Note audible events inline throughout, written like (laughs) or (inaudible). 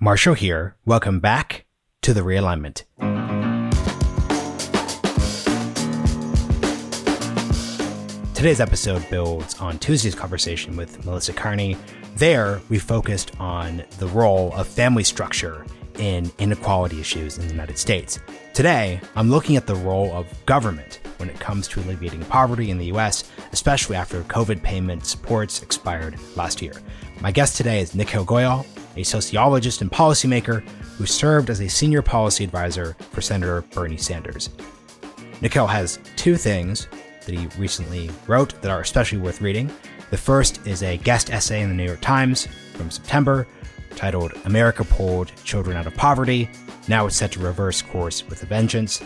Marshall here. Welcome back to the realignment. Today's episode builds on Tuesday's conversation with Melissa Kearney. There, we focused on the role of family structure in inequality issues in the United States. Today, I'm looking at the role of government when it comes to alleviating poverty in the US, especially after COVID payment supports expired last year. My guest today is Nikhil Goyal, a sociologist and policymaker who served as a senior policy advisor for Senator Bernie Sanders. Nikhil has two things that he recently wrote that are especially worth reading. The first is a guest essay in the New York Times from September titled America Pulled Children Out of Poverty. Now it's set to reverse course with a vengeance.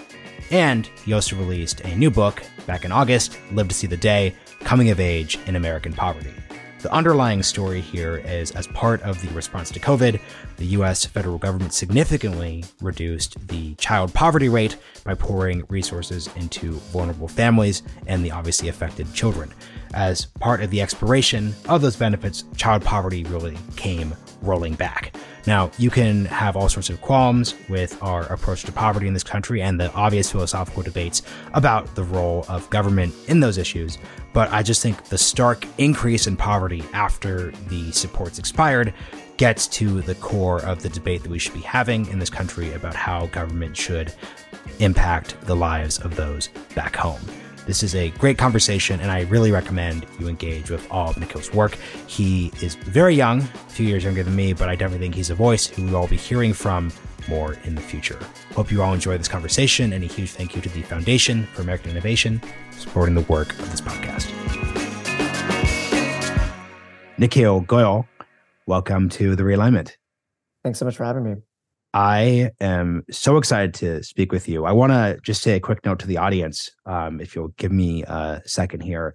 And he also released a new book back in August, Live to See the Day Coming of Age in American Poverty. The underlying story here is as part of the response to COVID, the US federal government significantly reduced the child poverty rate by pouring resources into vulnerable families and the obviously affected children. As part of the expiration of those benefits, child poverty really came rolling back. Now, you can have all sorts of qualms with our approach to poverty in this country and the obvious philosophical debates about the role of government in those issues, but I just think the stark increase in poverty after the supports expired gets to the core of the debate that we should be having in this country about how government should impact the lives of those back home. This is a great conversation, and I really recommend you engage with all of Nikhil's work. He is very young, a few years younger than me, but I definitely think he's a voice who we'll all be hearing from more in the future. Hope you all enjoy this conversation, and a huge thank you to the Foundation for American Innovation supporting the work of this podcast. Nikhil Goyal, welcome to the realignment. Thanks so much for having me. I am so excited to speak with you. I want to just say a quick note to the audience, um, if you'll give me a second here.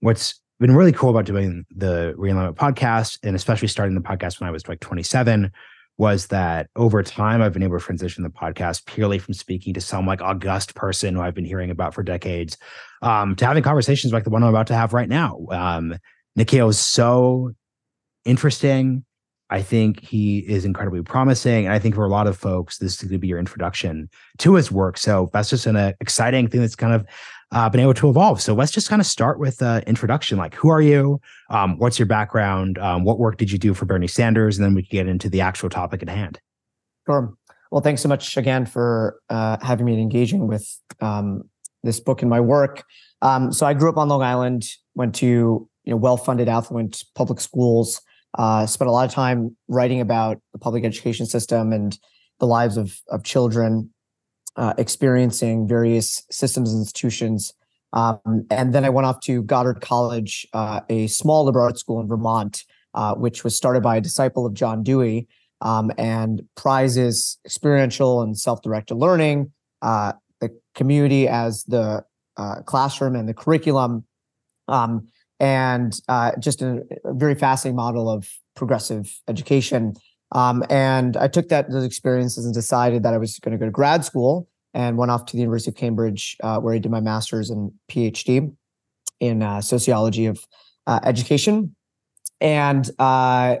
What's been really cool about doing the Realignment podcast, and especially starting the podcast when I was like 27, was that over time I've been able to transition the podcast purely from speaking to some like august person who I've been hearing about for decades, um, to having conversations like the one I'm about to have right now. Um, Nikhil is so interesting I think he is incredibly promising. And I think for a lot of folks, this is going to be your introduction to his work. So that's just an uh, exciting thing that's kind of uh, been able to evolve. So let's just kind of start with uh, introduction. Like, who are you? Um, what's your background? Um, what work did you do for Bernie Sanders? And then we can get into the actual topic at hand. Sure. Well, thanks so much again for uh, having me and engaging with um, this book and my work. Um, so I grew up on Long Island, went to you know well-funded, affluent public schools. Uh, spent a lot of time writing about the public education system and the lives of, of children uh, experiencing various systems and institutions. Um, and then I went off to Goddard College, uh, a small liberal arts school in Vermont, uh, which was started by a disciple of John Dewey um, and prizes experiential and self directed learning, uh, the community as the uh, classroom and the curriculum. Um, and uh, just a, a, very fascinating model of progressive education. Um, and I took that those experiences and decided that I was going to go to grad school and went off to the University of Cambridge, uh, where I did my master's and PhD in uh, sociology of uh, education. And uh,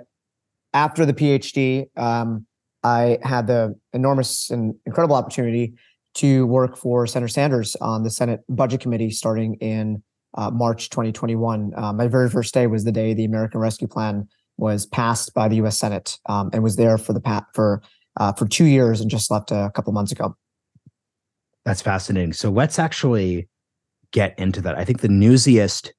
after the PhD, um, I had the enormous and incredible opportunity to work for Senator Sanders on the Senate Budget Committee starting in uh, March 2021. Uh, my very first day was the day the American Rescue Plan was passed by the U.S. Senate um, and was there for the pat for uh, for two years and just left a couple months ago. That's fascinating. So let's actually get into that. I think the newsiest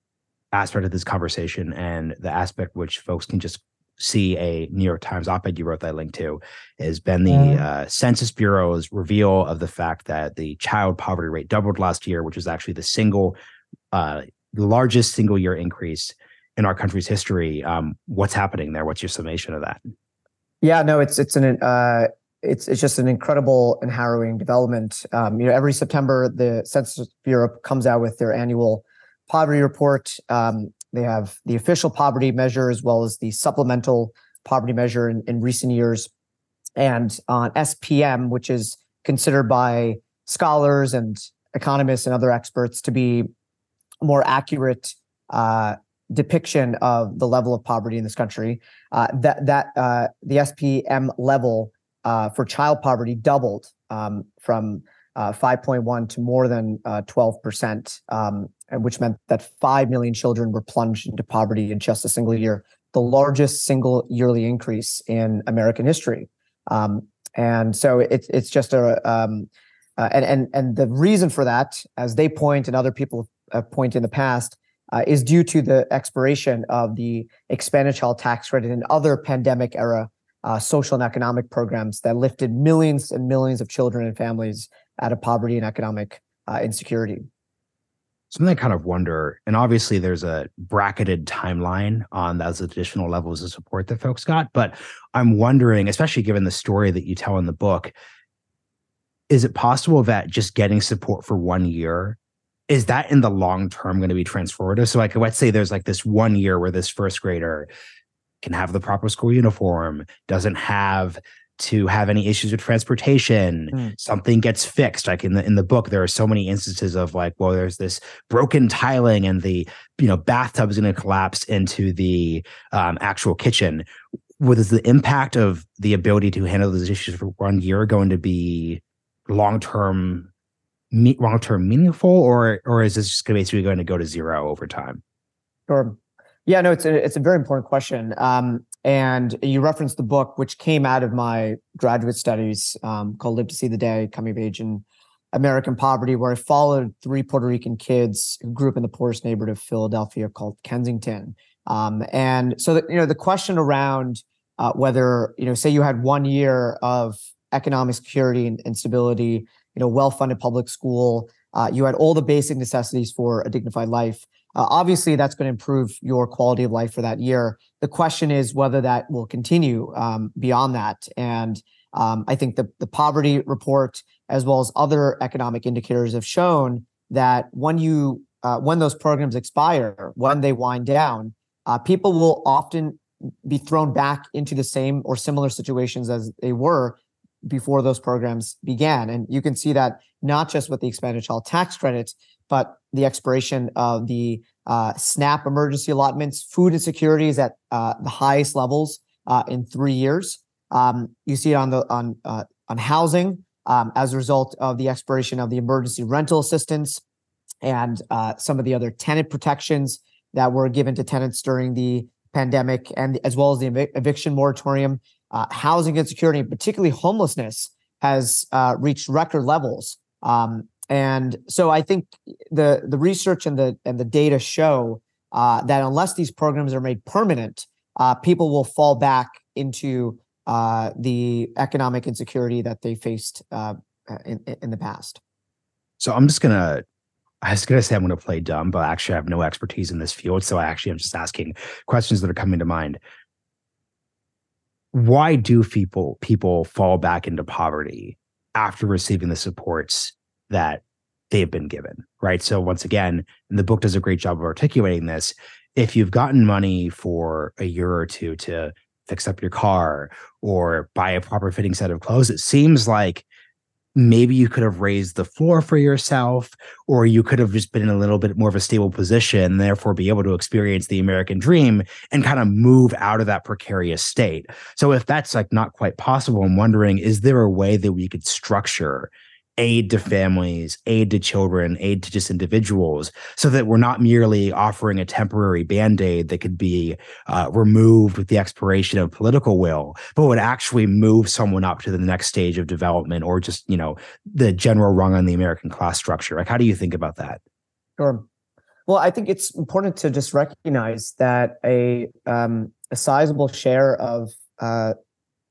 aspect of this conversation and the aspect which folks can just see a New York Times op-ed you wrote that link to has been the uh, Census Bureau's reveal of the fact that the child poverty rate doubled last year, which was actually the single uh, largest single year increase in our country's history. Um, what's happening there? What's your summation of that? Yeah, no, it's it's an uh, it's it's just an incredible and harrowing development. Um, you know, every September the Census Bureau comes out with their annual poverty report. Um, they have the official poverty measure as well as the supplemental poverty measure in, in recent years, and on SPM, which is considered by scholars and economists and other experts to be more accurate uh, depiction of the level of poverty in this country. Uh, that that uh, the SPM level uh, for child poverty doubled um, from uh, 5.1 to more than 12%, uh, um, which meant that 5 million children were plunged into poverty in just a single year, the largest single yearly increase in American history. Um, and so it's it's just a um, uh, and and and the reason for that, as they point and other people have point in the past, uh, is due to the expiration of the expanded child tax credit and other pandemic era uh, social and economic programs that lifted millions and millions of children and families out of poverty and economic uh, insecurity. Something I kind of wonder, and obviously there's a bracketed timeline on those additional levels of support that folks got, but I'm wondering, especially given the story that you tell in the book, is it possible that just getting support for one year is that in the long term going to be transformative? So, like, let's say there's like this one year where this first grader can have the proper school uniform, doesn't have to have any issues with transportation mm. something gets fixed like in the in the book there are so many instances of like well there's this broken tiling and the you know bathtub is going to collapse into the um, actual kitchen what is the impact of the ability to handle those issues for one year going to be long term long term meaningful or or is this just basically going to go to zero over time sure yeah, no, it's a, it's a very important question. Um, and you referenced the book, which came out of my graduate studies um, called Live to See the Day, Coming of Age in American Poverty, where I followed three Puerto Rican kids who grew up in the poorest neighborhood of Philadelphia called Kensington. Um, and so, you know, the question around uh, whether, you know, say you had one year of economic security and, and stability, you know, well-funded public school, uh, you had all the basic necessities for a dignified life uh, obviously, that's going to improve your quality of life for that year. The question is whether that will continue um, beyond that. And um, I think the, the poverty report, as well as other economic indicators, have shown that when you uh, when those programs expire, when they wind down, uh, people will often be thrown back into the same or similar situations as they were before those programs began. And you can see that not just with the expanded child tax credits, but the expiration of the uh, SNAP emergency allotments, food insecurity is at uh, the highest levels uh, in three years. Um, you see it on the on uh, on housing um, as a result of the expiration of the emergency rental assistance and uh, some of the other tenant protections that were given to tenants during the pandemic, and as well as the ev- eviction moratorium. Uh, housing insecurity, particularly homelessness, has reached record levels. Um, and so I think the the research and the and the data show uh, that unless these programs are made permanent, uh, people will fall back into uh, the economic insecurity that they faced uh, in in the past. So I'm just gonna. I was gonna say I'm gonna play dumb, but actually I have no expertise in this field, so I actually am just asking questions that are coming to mind. Why do people people fall back into poverty after receiving the supports that they've been given, right? So once again, and the book does a great job of articulating this. If you've gotten money for a year or two to fix up your car or buy a proper fitting set of clothes, it seems like maybe you could have raised the floor for yourself, or you could have just been in a little bit more of a stable position, and therefore be able to experience the American dream and kind of move out of that precarious state. So if that's like not quite possible, I'm wondering, is there a way that we could structure aid to families, aid to children, aid to just individuals, so that we're not merely offering a temporary band aid that could be uh, removed with the expiration of political will, but would actually move someone up to the next stage of development or just, you know, the general rung on the American class structure. Like, how do you think about that? Sure. Well, I think it's important to just recognize that a um, a sizable share of uh,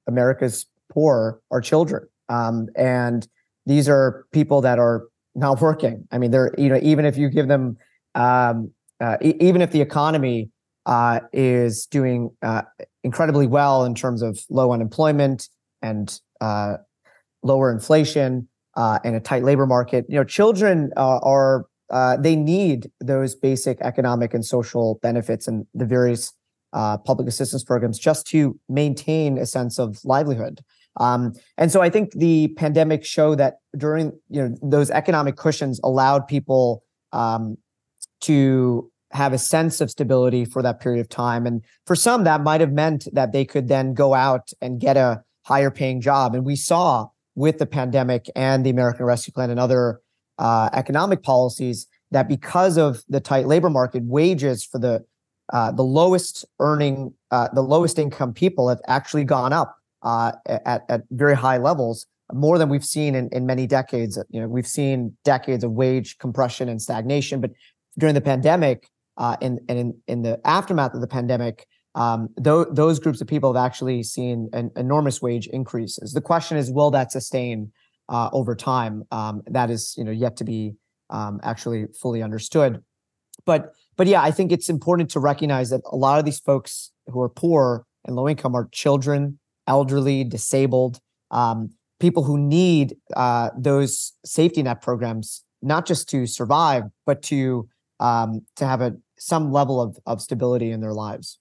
America's poor are children, um, and these are people that are not working. I mean, they're you know even if you give them um, uh, e- even if the economy uh, is doing uh, incredibly well in terms of low unemployment and uh, lower inflation uh, and a tight labor market, you know, children uh, are they need those basic economic and social benefits and the various public assistance programs just to maintain a sense of livelihood. Um, and so I think the pandemic showed that during you know those economic cushions allowed people um, to have a sense of stability for that period of time. And for some, that might have meant that they could then go out and get a higher paying job. And we saw with the pandemic and the American Rescue Plan and other uh, economic policies that because of the tight labor market, wages for the uh, the lowest earning, uh, the lowest income people have actually gone up uh, at, at very high levels, more than we've seen in, in many decades. You know, we've seen decades of wage compression and stagnation, but during the pandemic uh, and, and in, in the aftermath of the pandemic, um, th- those groups of people have actually seen an enormous wage increases. The question is, will that sustain uh, over time? Um, that is, you know, yet to be um, actually fully understood. But but yeah, I think it's important to recognize that a lot of these folks who are poor and low income are children, elderly, disabled, um, people who need uh, those safety net programs not just to survive, but to um, to have a some level of of stability in their lives.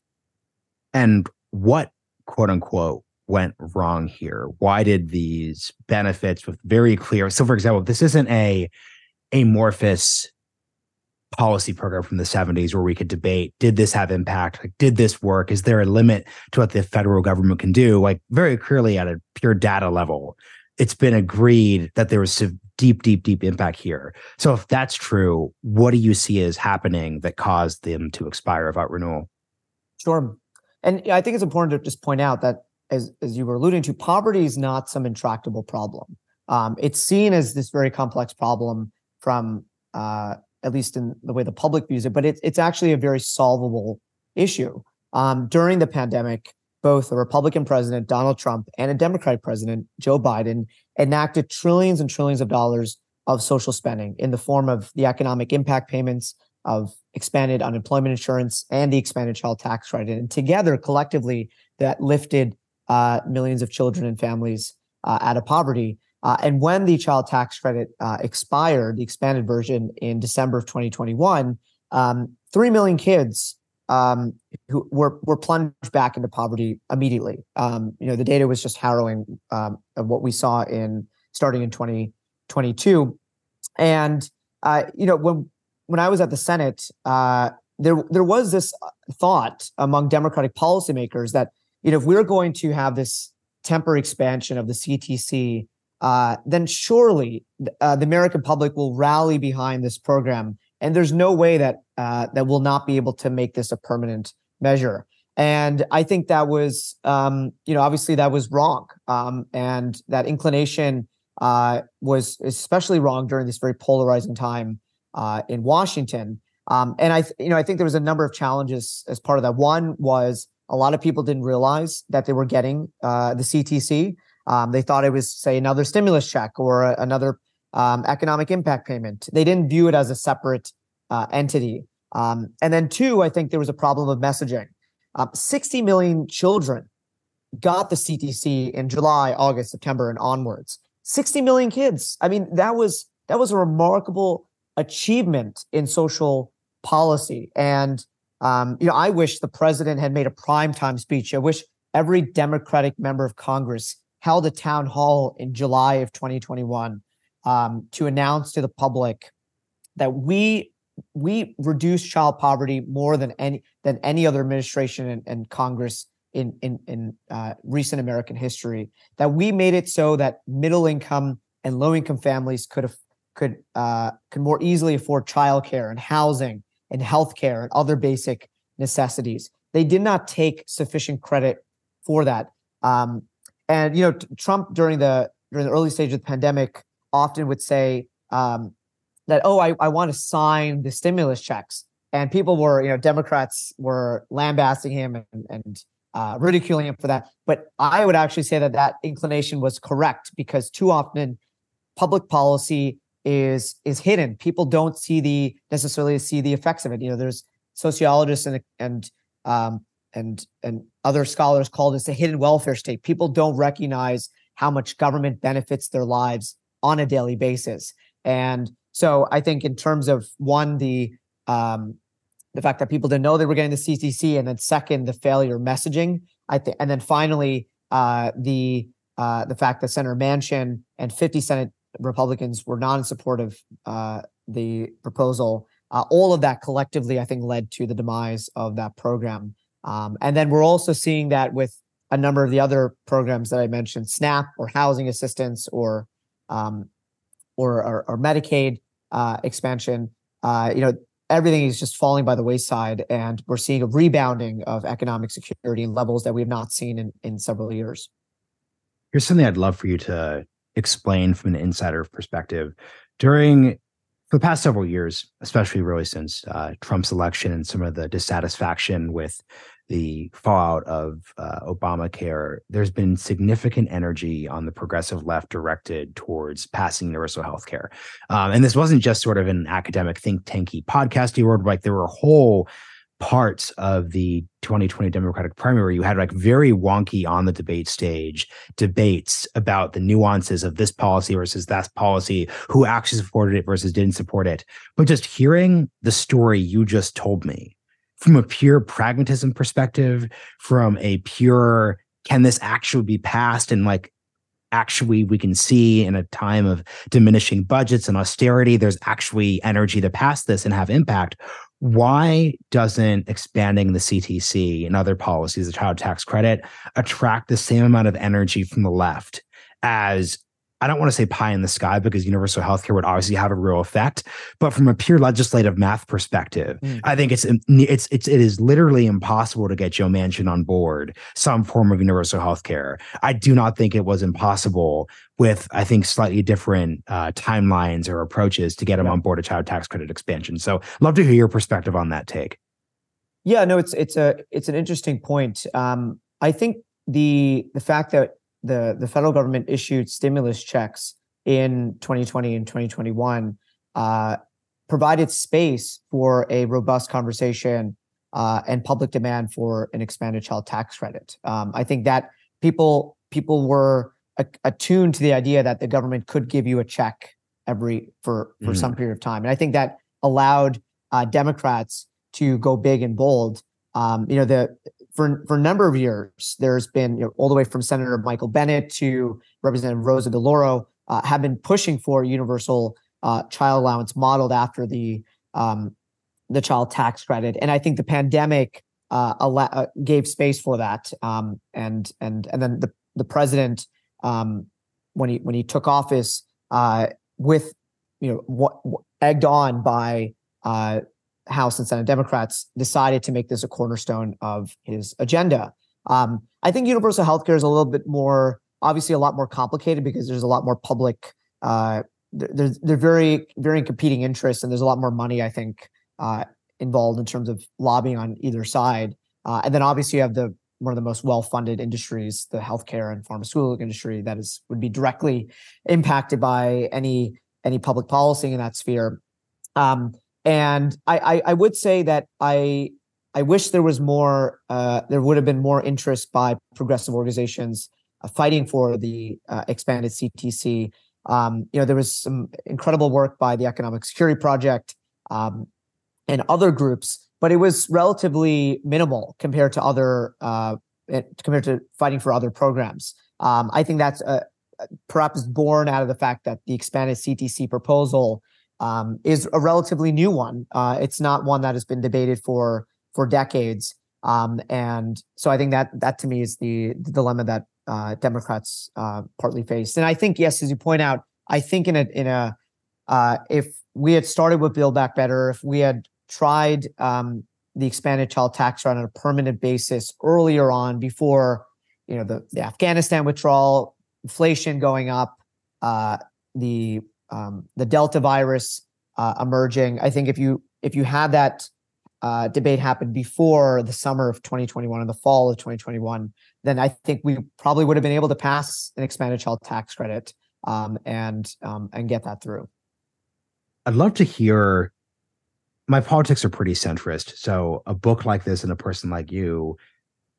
And what quote unquote went wrong here? Why did these benefits with very clear so for example, this isn't a amorphous policy program from the 70s where we could debate did this have impact? Like did this work? Is there a limit to what the federal government can do? Like very clearly at a pure data level it's been agreed that there was deep deep deep impact here. So if that's true what do you see as happening that caused them to expire without renewal? Sure. And I think it's important to just point out that, as, as you were alluding to, poverty is not some intractable problem. Um, it's seen as this very complex problem from, uh, at least in the way the public views it, but it's it's actually a very solvable issue. Um, during the pandemic, both a Republican president, Donald Trump, and a Democratic president, Joe Biden, enacted trillions and trillions of dollars of social spending in the form of the economic impact payments, of expanded unemployment insurance and the expanded child tax credit. And together, collectively, that lifted uh, millions of children and families uh, out of poverty. Uh, and when the child tax credit uh, expired, the expanded version in December of 2021, um, 3 million kids um, who were, were plunged back into poverty immediately. Um, you know, the data was just harrowing um, of what we saw in starting in 2022. And, uh, you know, when when I was at the Senate, uh, there there was this thought among Democratic policymakers that you know if we're going to have this temporary expansion of the CTC, uh, then surely uh, the American public will rally behind this program, and there's no way that uh, that will not be able to make this a permanent measure. And I think that was, um, you know, obviously that was wrong, um, and that inclination uh, was especially wrong during this very polarizing time uh, in Washington. Um, and I, th- you know, I think there was a number of challenges as part of that. One was a lot of people didn't realize that they were getting uh, the CTC. Um, they thought it was, say, another stimulus check or a, another um, economic impact payment. They didn't view it as a separate uh, entity. Um, and then two, I think there was a problem of messaging. Um, 60 million children got the CTC in July, August, September, and onwards. 60 million kids. I mean, that was that was a remarkable achievement in social policy. And um, you know, I wish the president had made a primetime speech. I wish every Democratic member of Congress held a town hall in July of 2021 um, to announce to the public that we we reduce child poverty more than any than any other administration and, and Congress in in in uh, recent American history. That we made it so that middle income and low income families could could uh, could more easily afford childcare and housing and healthcare and other basic necessities. They did not take sufficient credit for that. Um, and you know, Trump during the during the early stage of the pandemic often would say um, that, "Oh, I, I want to sign the stimulus checks," and people were, you know, Democrats were lambasting him and, and uh, ridiculing him for that. But I would actually say that that inclination was correct because too often public policy is is hidden. People don't see the necessarily see the effects of it. You know, there's sociologists and and um, and and other scholars call this a hidden welfare state. People don't recognize how much government benefits their lives on a daily basis. And so I think in terms of one, the um, the fact that people didn't know they were getting the CTC, and then second, the failure messaging. I think, and then finally, uh, the uh, the fact that Senator Manchin and 50 Senate Republicans were not in support of uh, the proposal uh, all of that collectively, I think, led to the demise of that program. Um, and then we're also seeing that with a number of the other programs that I mentioned, SNAP or housing assistance or um, or, or, or, Medicaid uh, expansion. Uh, you know, everything is just falling by the wayside, and we're seeing a rebounding of economic security levels that we have not seen in, in several years. Here's something I'd love for you to explain from an insider perspective. During for the past several years, especially really since uh, Trump's election and some of the dissatisfaction with the fallout of uh, Obamacare, there's been significant energy on the progressive left directed towards passing universal health care. Um, and this wasn't just sort of an academic think tanky podcasty world, like there were whole parts of the 2020 Democratic primary, you had like very wonky on the debate stage debates about the nuances of this policy versus that policy, who actually supported it versus didn't support it. But just hearing the story you just told me from a pure pragmatism perspective, from a pure can this actually be passed? And like actually we can see in a time of diminishing budgets and austerity there's actually energy to pass this and have impact. Why doesn't expanding the CTC and other policies, the child tax credit, attract the same amount of energy from the left as I don't want to say pie in the sky because universal healthcare would obviously have a real effect, but from a pure legislative math perspective, mm. I think it's it's it's it is literally impossible to get Joe Manchin on board some form of universal healthcare. I do not think it was impossible with I think slightly different uh, timelines or approaches to get him yeah. on board a child tax credit expansion. So, love to hear your perspective on that take. Yeah, no, it's it's a it's an interesting point. Um, I think the the fact that the the federal government issued stimulus checks in 2020 and 2021 uh, provided space for a robust conversation uh, and public demand for an expanded child tax credit. Um, I think that people people were attuned to the idea that the government could give you a check every for for mm. some period of time, and I think that allowed uh, Democrats to go big and bold. Um, you know, the for for a number of years, there's been you know, all the way from Senator Michael Bennet to Representative Rosa DeLauro uh, have been pushing for universal uh, child allowance modeled after the um, the child tax credit, and I think the pandemic uh, uh gave space for that. Um, and and and then the the president um, when he when he took office uh, with you know what, what egged on by uh, House and Senate Democrats decided to make this a cornerstone of his agenda. Um, I think universal healthcare is a little bit more, obviously, a lot more complicated because there's a lot more public. Uh, there's they're very very competing interests, and there's a lot more money I think uh, involved in terms of lobbying on either side. Uh, and then obviously you have the one of the most well-funded industries, the healthcare and pharmaceutical industry, that is would be directly impacted by any any public policy in that sphere. Um, and I, I, I would say that I I wish there was more. Uh, there would have been more interest by progressive organizations uh, fighting for the uh, expanded CTC. Um, you know, there was some incredible work by the Economic Security Project um, and other groups, but it was relatively minimal compared to other uh, compared to fighting for other programs. Um, I think that's uh, perhaps born out of the fact that the expanded CTC proposal um, is a relatively new one. Uh, it's not one that has been debated for for decades, um, and so I think that that to me is the, the dilemma that uh, Democrats uh, partly faced. And I think yes, as you point out, I think in a in a uh, if we had started with Build Back Better, if we had tried um, the expanded child tax on a permanent basis earlier on, before you know the, the Afghanistan withdrawal, inflation going up, uh, the um, the Delta virus uh, emerging. I think if you if you had that uh, debate happen before the summer of 2021 and the fall of 2021, then I think we probably would have been able to pass an expanded child tax credit um, and um, and get that through. I'd love to hear. My politics are pretty centrist, so a book like this and a person like you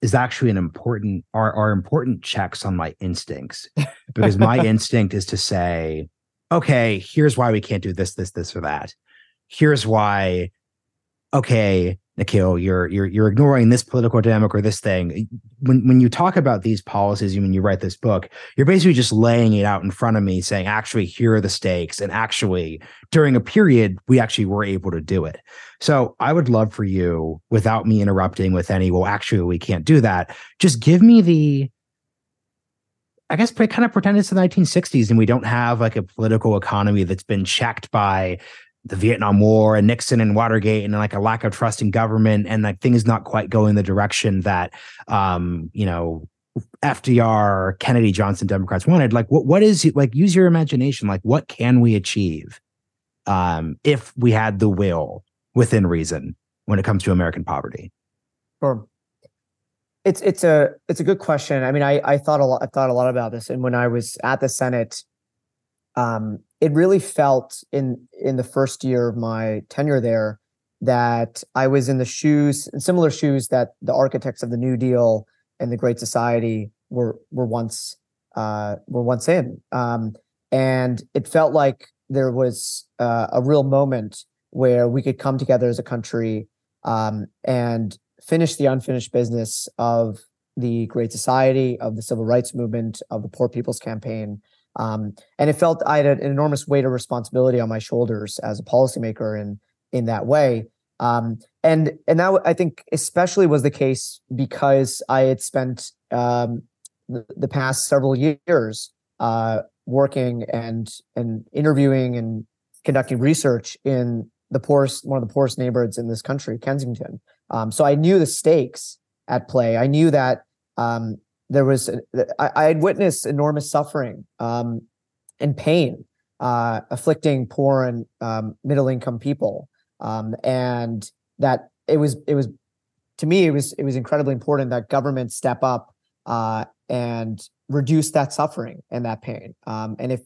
is actually an important are are important checks on my instincts (laughs) because my instinct is to say okay, here's why we can't do this, this, this, or that. Here's why, okay, Nikhil, you're you're you're ignoring this political dynamic or this thing. When when you talk about these policies, when you write this book, you're basically just laying it out in front of me, saying, actually, here are the stakes, and actually, during a period, we actually were able to do it. So I would love for you, without me interrupting with any, well, actually, we can't do that. Just give me the I guess kind of pretend it's the 1960s and we don't have like a political economy that's been checked by the Vietnam War and Nixon and Watergate and like a lack of trust in government and like things not quite going the direction that um, you know, FDR, Kennedy, Johnson Democrats wanted. Like what what is like use your imagination. Like what can we achieve um if we had the will within reason when it comes to American poverty? Sure. It's it's a it's a good question. I mean, I I thought a lot I thought a lot about this. And when I was at the Senate, um, it really felt in in the first year of my tenure there that I was in the shoes, in similar shoes that the architects of the New Deal and the Great Society were were once uh, were once in, um, and it felt like there was uh, a real moment where we could come together as a country um, and finish the unfinished business of the Great Society, of the Civil Rights Movement, of the Poor People's Campaign, um, and it felt I had an enormous weight of responsibility on my shoulders as a policymaker in in that way. Um, and and that I think especially was the case because I had spent um, the, the, past several years uh, working and and interviewing and conducting research in the poorest one of the poorest neighborhoods in this country, Kensington. Um, so I knew the stakes at play. I knew that um, there was I, I had witnessed enormous suffering um, and pain uh, afflicting poor and um, middle income people, um, and that it was it was to me it was it was incredibly important that government step up uh, and reduce that suffering and that pain. Um, and if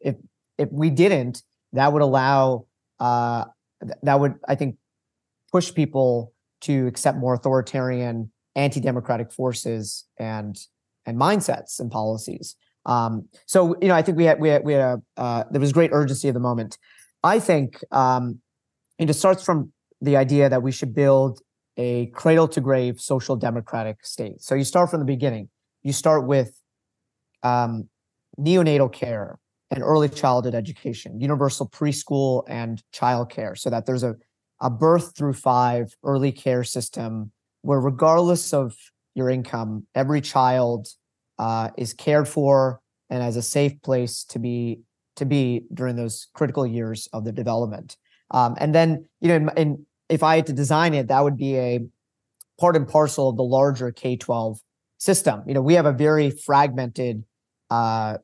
if if we didn't, that would allow uh, that would I think push people to accept more authoritarian anti-democratic forces and and mindsets and policies. Um, so you know, I think we had we had, we had a uh, there was great urgency of the moment. I think um, it starts from the idea that we should build a cradle to grave social democratic state. So you start from the beginning. You start with um, neonatal care and early childhood education, universal preschool and child care, so that there's a a birth through five early care system where regardless of your income, every child uh, is cared for and as a safe place to be to be during those critical years of the development. Um, and then, you know, and if I had to design it, that would be a part and parcel of the larger K-12 system. You know, we have a very fragmented uh,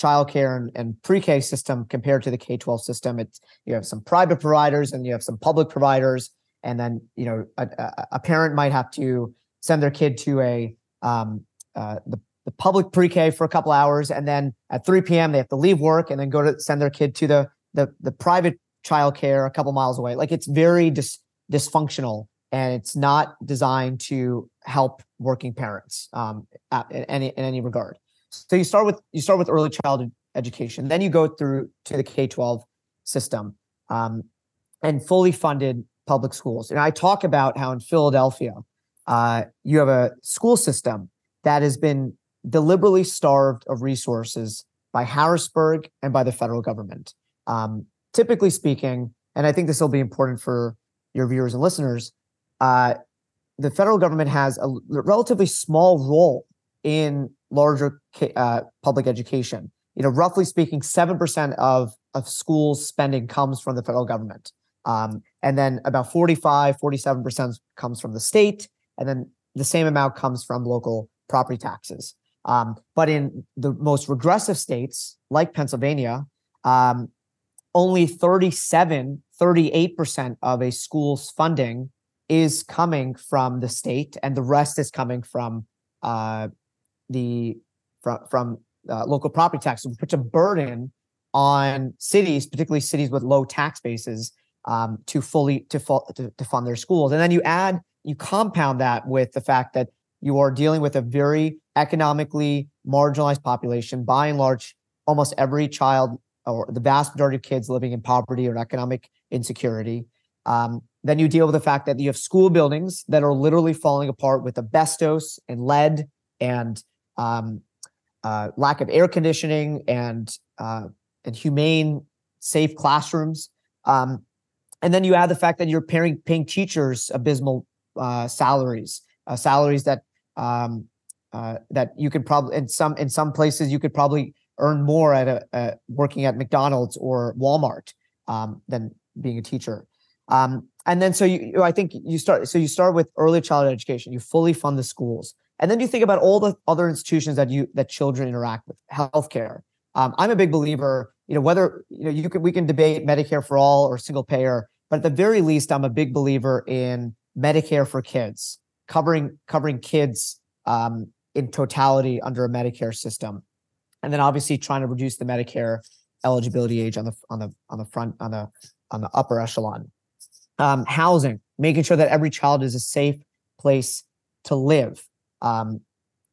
childcare and, and pre-K system compared to the K-12 system. It's you have some private providers and you have some public providers and then you know a, a parent might have to send their kid to a um, uh, the, the public pre-K for a couple hours, and then at 3 p.m. they have to leave work and then go to send their kid to the the, the private childcare a couple miles away. Like it's very dis, dysfunctional, and it's not designed to help working parents um, at, in any in any regard. So you start with you start with early childhood education, then you go through to the K-12 system, um, and fully funded public schools. And I talk about how in Philadelphia, uh, you have a school system that has been deliberately starved of resources by Harrisburg and by the federal government. Um, typically speaking, and I think this will be important for your viewers and listeners, uh, the federal government has a relatively small role in larger uh, public education. You know, roughly speaking, seven percent of of schools spending comes from the federal government. Um, and then about 45, 47% comes from the state. And then the same amount comes from local property taxes. Um, but in the most regressive states, like Pennsylvania, um, only 37, 38% of a school's funding is coming from the state, and the rest is coming from uh, the from, from uh, local property taxes, which puts a burden on cities, particularly cities with low tax bases, um, to fully to, to, to fund their schools. And then you add, you compound that with the fact that you are dealing with a very economically marginalized population. By and large, almost every child or the vast majority of kids living in poverty or economic insecurity. Um, Then you deal with the fact that you have school buildings that are literally falling apart with asbestos and lead and um, uh, lack of air conditioning and uh, and humane, safe classrooms. Um, and then you add the fact that you're paying paying teachers abysmal uh, salaries, uh, salaries that um, uh, that you could probably in some in some places you could probably earn more at a, a working at McDonald's or Walmart um, than being a teacher. Um, and then so you, I think you start so you start with early childhood education. You fully fund the schools, and then you think about all the other institutions that you that children interact with, healthcare. Um, I'm a big believer. You know whether you know you can we can debate Medicare for all or single payer, but at the very least, I'm a big believer in Medicare for kids, covering covering kids um, in totality under a Medicare system, and then obviously trying to reduce the Medicare eligibility age on the on the on the front on the on the upper echelon. Um, housing, making sure that every child is a safe place to live. Um,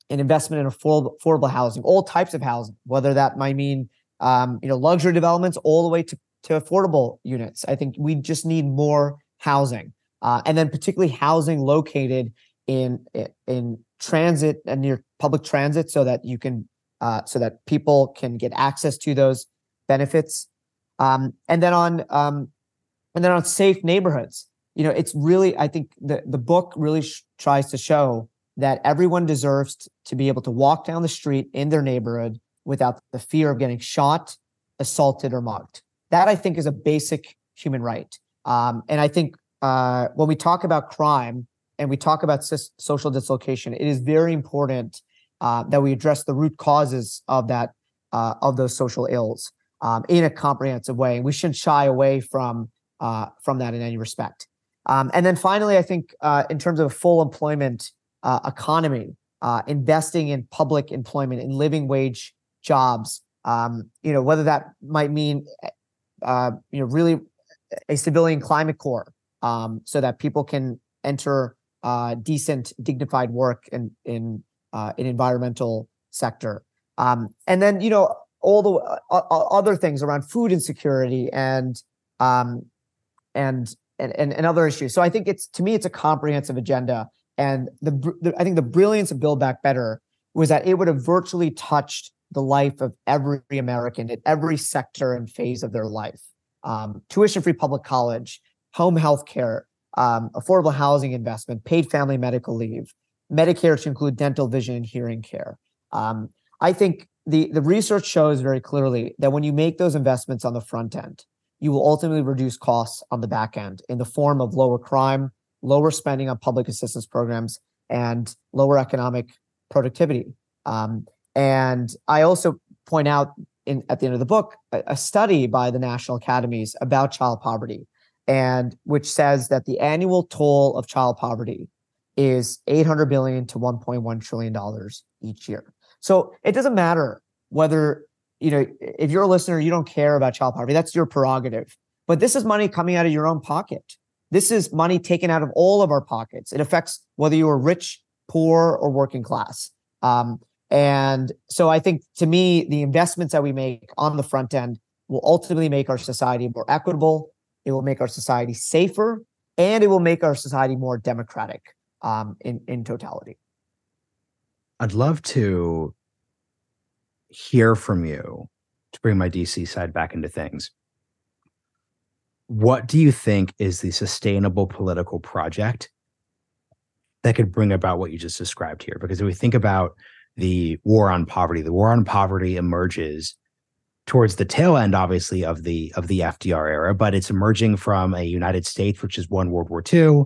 an investment in affordable, affordable housing, all types of housing, whether that might mean um, you know luxury developments all the way to, to affordable units. I think we just need more housing, uh, and then particularly housing located in in transit and near public transit, so that you can uh, so that people can get access to those benefits. Um, and then on um, and then on safe neighborhoods, you know, it's really I think the the book really sh- tries to show that everyone deserves to be able to walk down the street in their neighborhood without the fear of getting shot, assaulted, or mugged. That I think is a basic human right. Um, and I think uh, when we talk about crime and we talk about social dislocation, it is very important uh, that we address the root causes of that uh, of those social ills um, in a comprehensive way. And we shouldn't shy away from uh, from that in any respect. Um, and then finally, I think uh, in terms of full employment uh, economy, uh, investing in public employment in living wage jobs, um, you know, whether that might mean, uh, you know, really a civilian climate corps um, so that people can enter uh, decent, dignified work in in uh, in environmental sector, um, and then you know all the uh, other things around food insecurity and um, and and, and, and other issues. So I think it's to me it's a comprehensive agenda. And the, the I think the brilliance of Build Back Better was that it would have virtually touched the life of every American at every sector and phase of their life. Um, tuition-free public college, home health care, um, affordable housing investment, paid family medical leave, Medicare to include dental, vision, and hearing care. Um, I think the the research shows very clearly that when you make those investments on the front end, you will ultimately reduce costs on the back end in the form of lower crime, lower spending on public assistance programs, and lower economic productivity. Um, and I also point out in, at the end of the book a, a study by the National Academies about child poverty, and which says that the annual toll of child poverty is 800 billion to 1.1 trillion dollars each year. So it doesn't matter whether you know, if you're a listener, you don't care about child poverty, that's your prerogative. But this is money coming out of your own pocket. This is money taken out of all of our pockets. It affects whether you are rich, poor, or working class. Um, and so I think to me, the investments that we make on the front end will ultimately make our society more equitable. It will make our society safer, and it will make our society more democratic um, in in totality. I'd love to hear from you to bring my DC side back into things. What do you think is the sustainable political project that could bring about what you just described here? Because if we think about the war on poverty, the war on poverty emerges towards the tail end, obviously, of the of the FDR era, but it's emerging from a United States which has won World War II.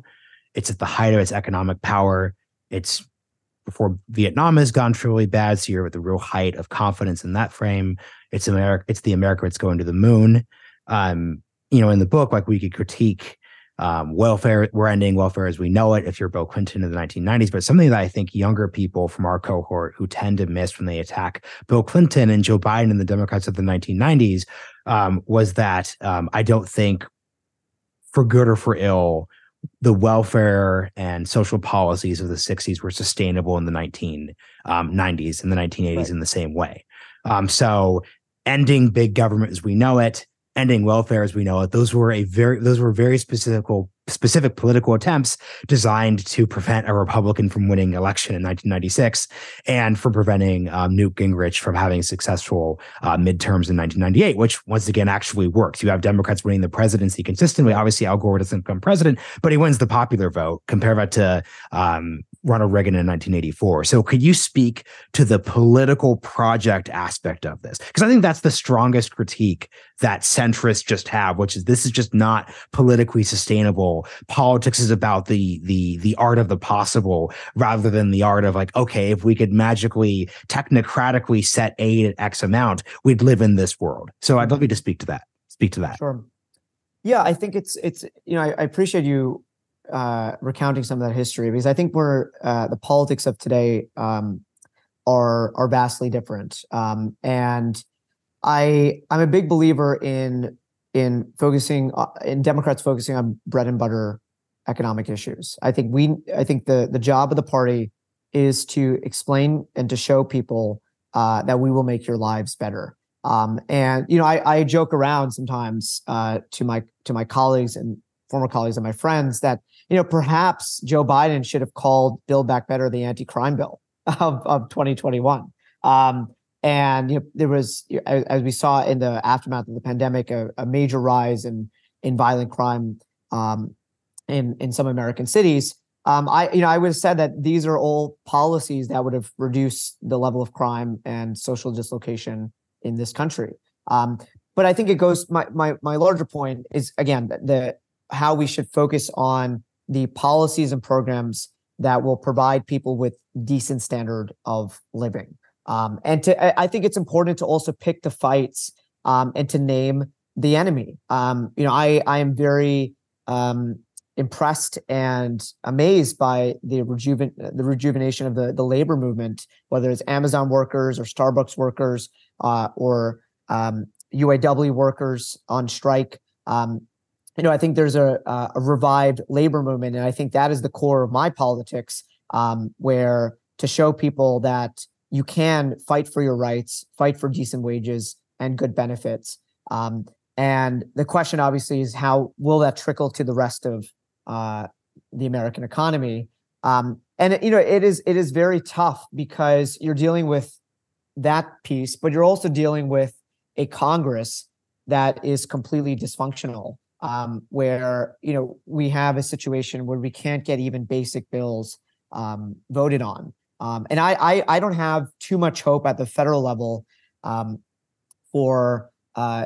It's at the height of its economic power. It's before Vietnam has gone truly bad. So you're at the real height of confidence in that frame. It's America. It's the America that's going to the moon. Um, you know, in the book, like we could critique um, welfare. We're ending welfare as we know it. If you're Bill Clinton in the 1990s, but something that I think younger people from our cohort who tend to miss when they attack Bill Clinton and Joe Biden and the Democrats of the 1990s um, was that um, I don't think, for good or for ill, the welfare and social policies of the 60s were sustainable in the 1990s um, and the 1980s right. in the same way. Um, so ending big government as we know it, ending welfare as we know it, those were a very those were very specific specific political attempts designed to prevent a Republican from winning election in 1996 and from preventing um, Newt Gingrich from having successful uh, midterms in 1998, which once again actually works. You have Democrats winning the presidency consistently. Obviously, Al Gore doesn't become president, but he wins the popular vote. Compare that to um, Ronald Reagan in 1984. So, could you speak to the political project aspect of this? Because I think that's the strongest critique that centrists just have, which is this is just not politically sustainable. Politics is about the the the art of the possible rather than the art of like, okay, if we could magically technocratically set aid at X amount, we'd live in this world. So, I'd love you to speak to that. Speak to that. Sure. Yeah, I think it's it's you know I, I appreciate you uh, recounting some of that history because I think we're uh, the politics of today um, are are vastly different. Um, and I I'm a big believer in in focusing uh, in Democrats focusing on bread and butter economic issues. I think we I think the the job of the party is to explain and to show people uh, that we will make your lives better. Um, and you know, I, I joke around sometimes uh, to my to my colleagues and former colleagues and my friends that you know perhaps Joe Biden should have called Build Back Better the anti-crime bill of of 2021. Um, and you know there was as, we saw in the aftermath of the pandemic a, a major rise in in violent crime um, in in some American cities. Um, I you know I would have said that these are all policies that would have reduced the level of crime and social dislocation in this country. Um, but I think it goes. My my my larger point is again the how we should focus on the policies and programs that will provide people with decent standard of living. Um, and to, I think it's important to also pick the fights um, and to name the enemy. Um, you know, I I am very um, impressed and amazed by the rejuven the rejuvenation of the the labor movement, whether it's Amazon workers or Starbucks workers uh, or UAW um, workers on strike. Um, you know, I think there's a, a revived labor movement, and I think that is the core of my politics, um, where to show people that you can fight for your rights, fight for decent wages and good benefits. Um, and the question, obviously, is how will that trickle to the rest of uh, the American economy? Um, and you know, it is it is very tough because you're dealing with that piece, but you're also dealing with a Congress that is completely dysfunctional um, where you know we have a situation where we can't get even basic bills um, voted on. Um, and I, I, I don't have too much hope at the federal level um, for uh,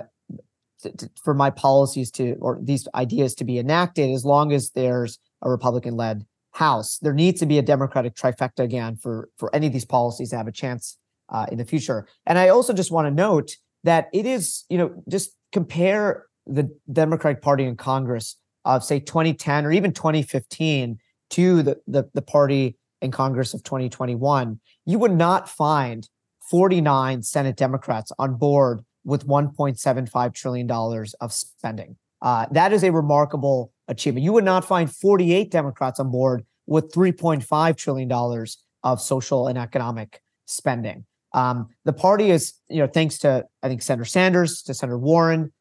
for my policies to or these ideas to be enacted as long as there's a Republican led House. There needs to be a Democratic trifecta again for for any of these policies to have a chance uh, in the future. And I also just want to note that it is you know just compare the Democratic Party in Congress of say 2010 or even 2015 to the, the, the party in Congress of 2021, you would not find 49 Senate Democrats on board with 1.75 trillion dollars of spending. Uh, that is a remarkable achievement. You would not find 48 Democrats on board with 3.5 trillion dollars of social and economic spending. Um, the party is, you know, thanks to I think Senator Sanders, to Senator Warren,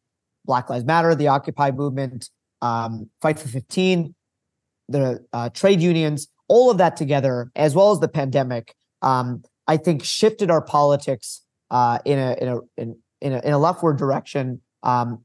Black Lives Matter, the Occupy movement, um, Fight for 15, the uh, trade unions, all of that together, as well as the pandemic, um, I think shifted our politics uh, in a in a in, in a, in a leftward direction um,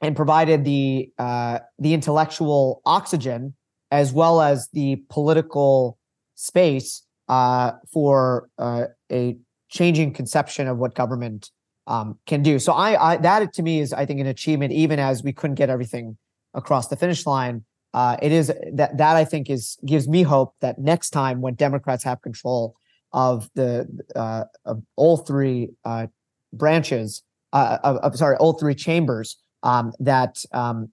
and provided the uh, the intellectual oxygen as well as the political space uh, for uh, a changing conception of what government um, can do. So I, I, that to me is I think an achievement, even as we couldn't get everything across the finish line. Uh, it is that that I think is gives me hope that next time when Democrats have control of the uh, of all three uh, branches, uh, of, of, sorry, all three chambers, um, that um,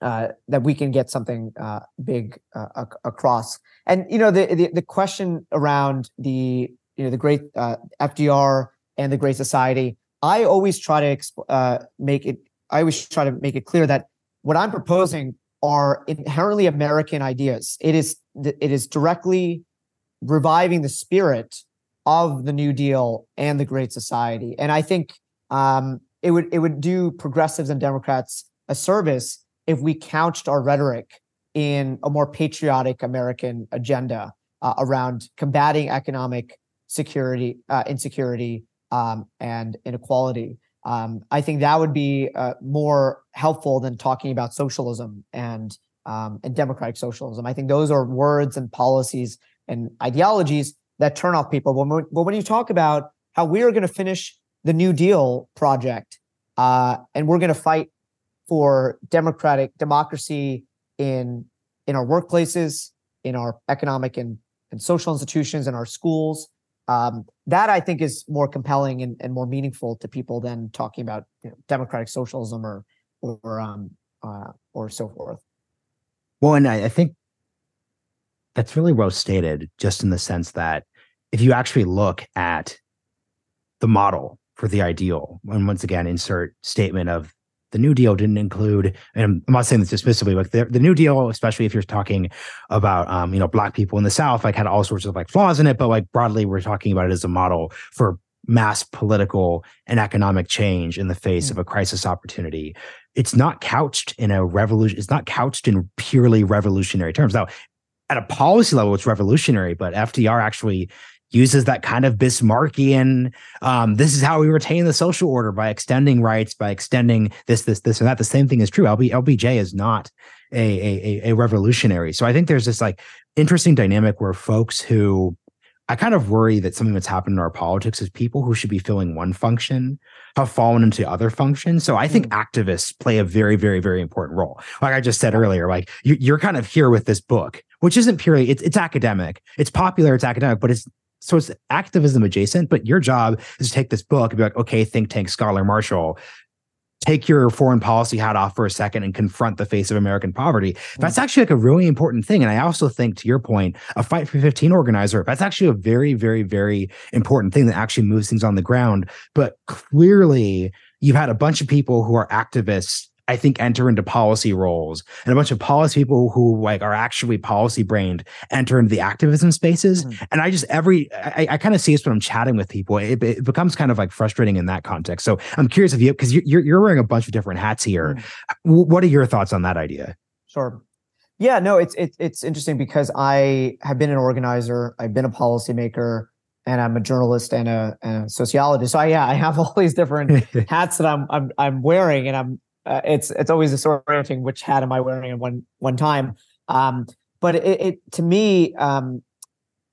uh, that we can get something uh, big across. And you know the, the, the question around the you know the great FDR and the Great Society. I always try to exp- uh, make it. I always try to make it clear that what I'm proposing are inherently American ideas. It is it is directly reviving the spirit of the New Deal and the Great Society, and I think um, it would it would do progressives and Democrats a service if we couched our rhetoric in a more patriotic American agenda uh, around combating economic security, uh, insecurity, um, and inequality. Um, I think that would be uh, more helpful than talking about socialism and um, and democratic socialism. I think those are words and policies and ideologies that turn off people. But when, when you talk about how we are going to finish the New Deal project uh, and we're going to fight for democratic democracy in in our workplaces, in our economic and, and social institutions, in our schools, um, that I think is more compelling and, and more meaningful to people than talking about you know, democratic socialism or or um, uh, or so forth. Well, and I, I think that's really well stated, just in the sense that if you actually look at the model for the ideal, and once again, insert statement of the New Deal didn't include, and I'm not saying this dismissively, but the, the New Deal, especially if you're talking about, um, you know, black people in the South, like had all sorts of like flaws in it, but like broadly, we're talking about it as a model for mass political and economic change in the face mm-hmm. of a crisis opportunity. It's not couched in a revolution. It's not couched in purely revolutionary terms. Now, at a policy level, it's revolutionary, but FDR actually uses that kind of Bismarckian. Um, this is how we retain the social order by extending rights, by extending this, this, this, and that. The same thing is true. LB, LBJ is not a, a, a revolutionary. So I think there's this like interesting dynamic where folks who I kind of worry that something that's happened in our politics is people who should be filling one function have fallen into other functions. So I think mm. activists play a very, very, very important role. Like I just said earlier, like you, are kind of here with this book, which isn't purely it's, it's academic, it's popular, it's academic, but it's so it's activism adjacent, but your job is to take this book and be like, okay, think tank scholar Marshall, take your foreign policy hat off for a second and confront the face of American poverty. That's mm. actually like a really important thing. And I also think, to your point, a Fight for 15 organizer, that's actually a very, very, very important thing that actually moves things on the ground. But clearly, you've had a bunch of people who are activists I think enter into policy roles and a bunch of policy people who like are actually policy brained enter into the activism spaces. Mm-hmm. And I just every I, I kind of see this when I'm chatting with people. It, it, becomes kind of like frustrating in that context. So I'm curious if you because you're you're wearing a bunch of different hats here. Mm-hmm. What are your thoughts on that idea? Sure. Yeah, no, it's it's it's interesting because I have been an organizer, I've been a policymaker, and I'm a journalist and a, and a sociologist. So I, yeah, I have all these different (laughs) hats that I'm I'm I'm wearing, and I'm uh, it's it's always disorienting which hat am I wearing at one one time. Um, but it, it, to me, um,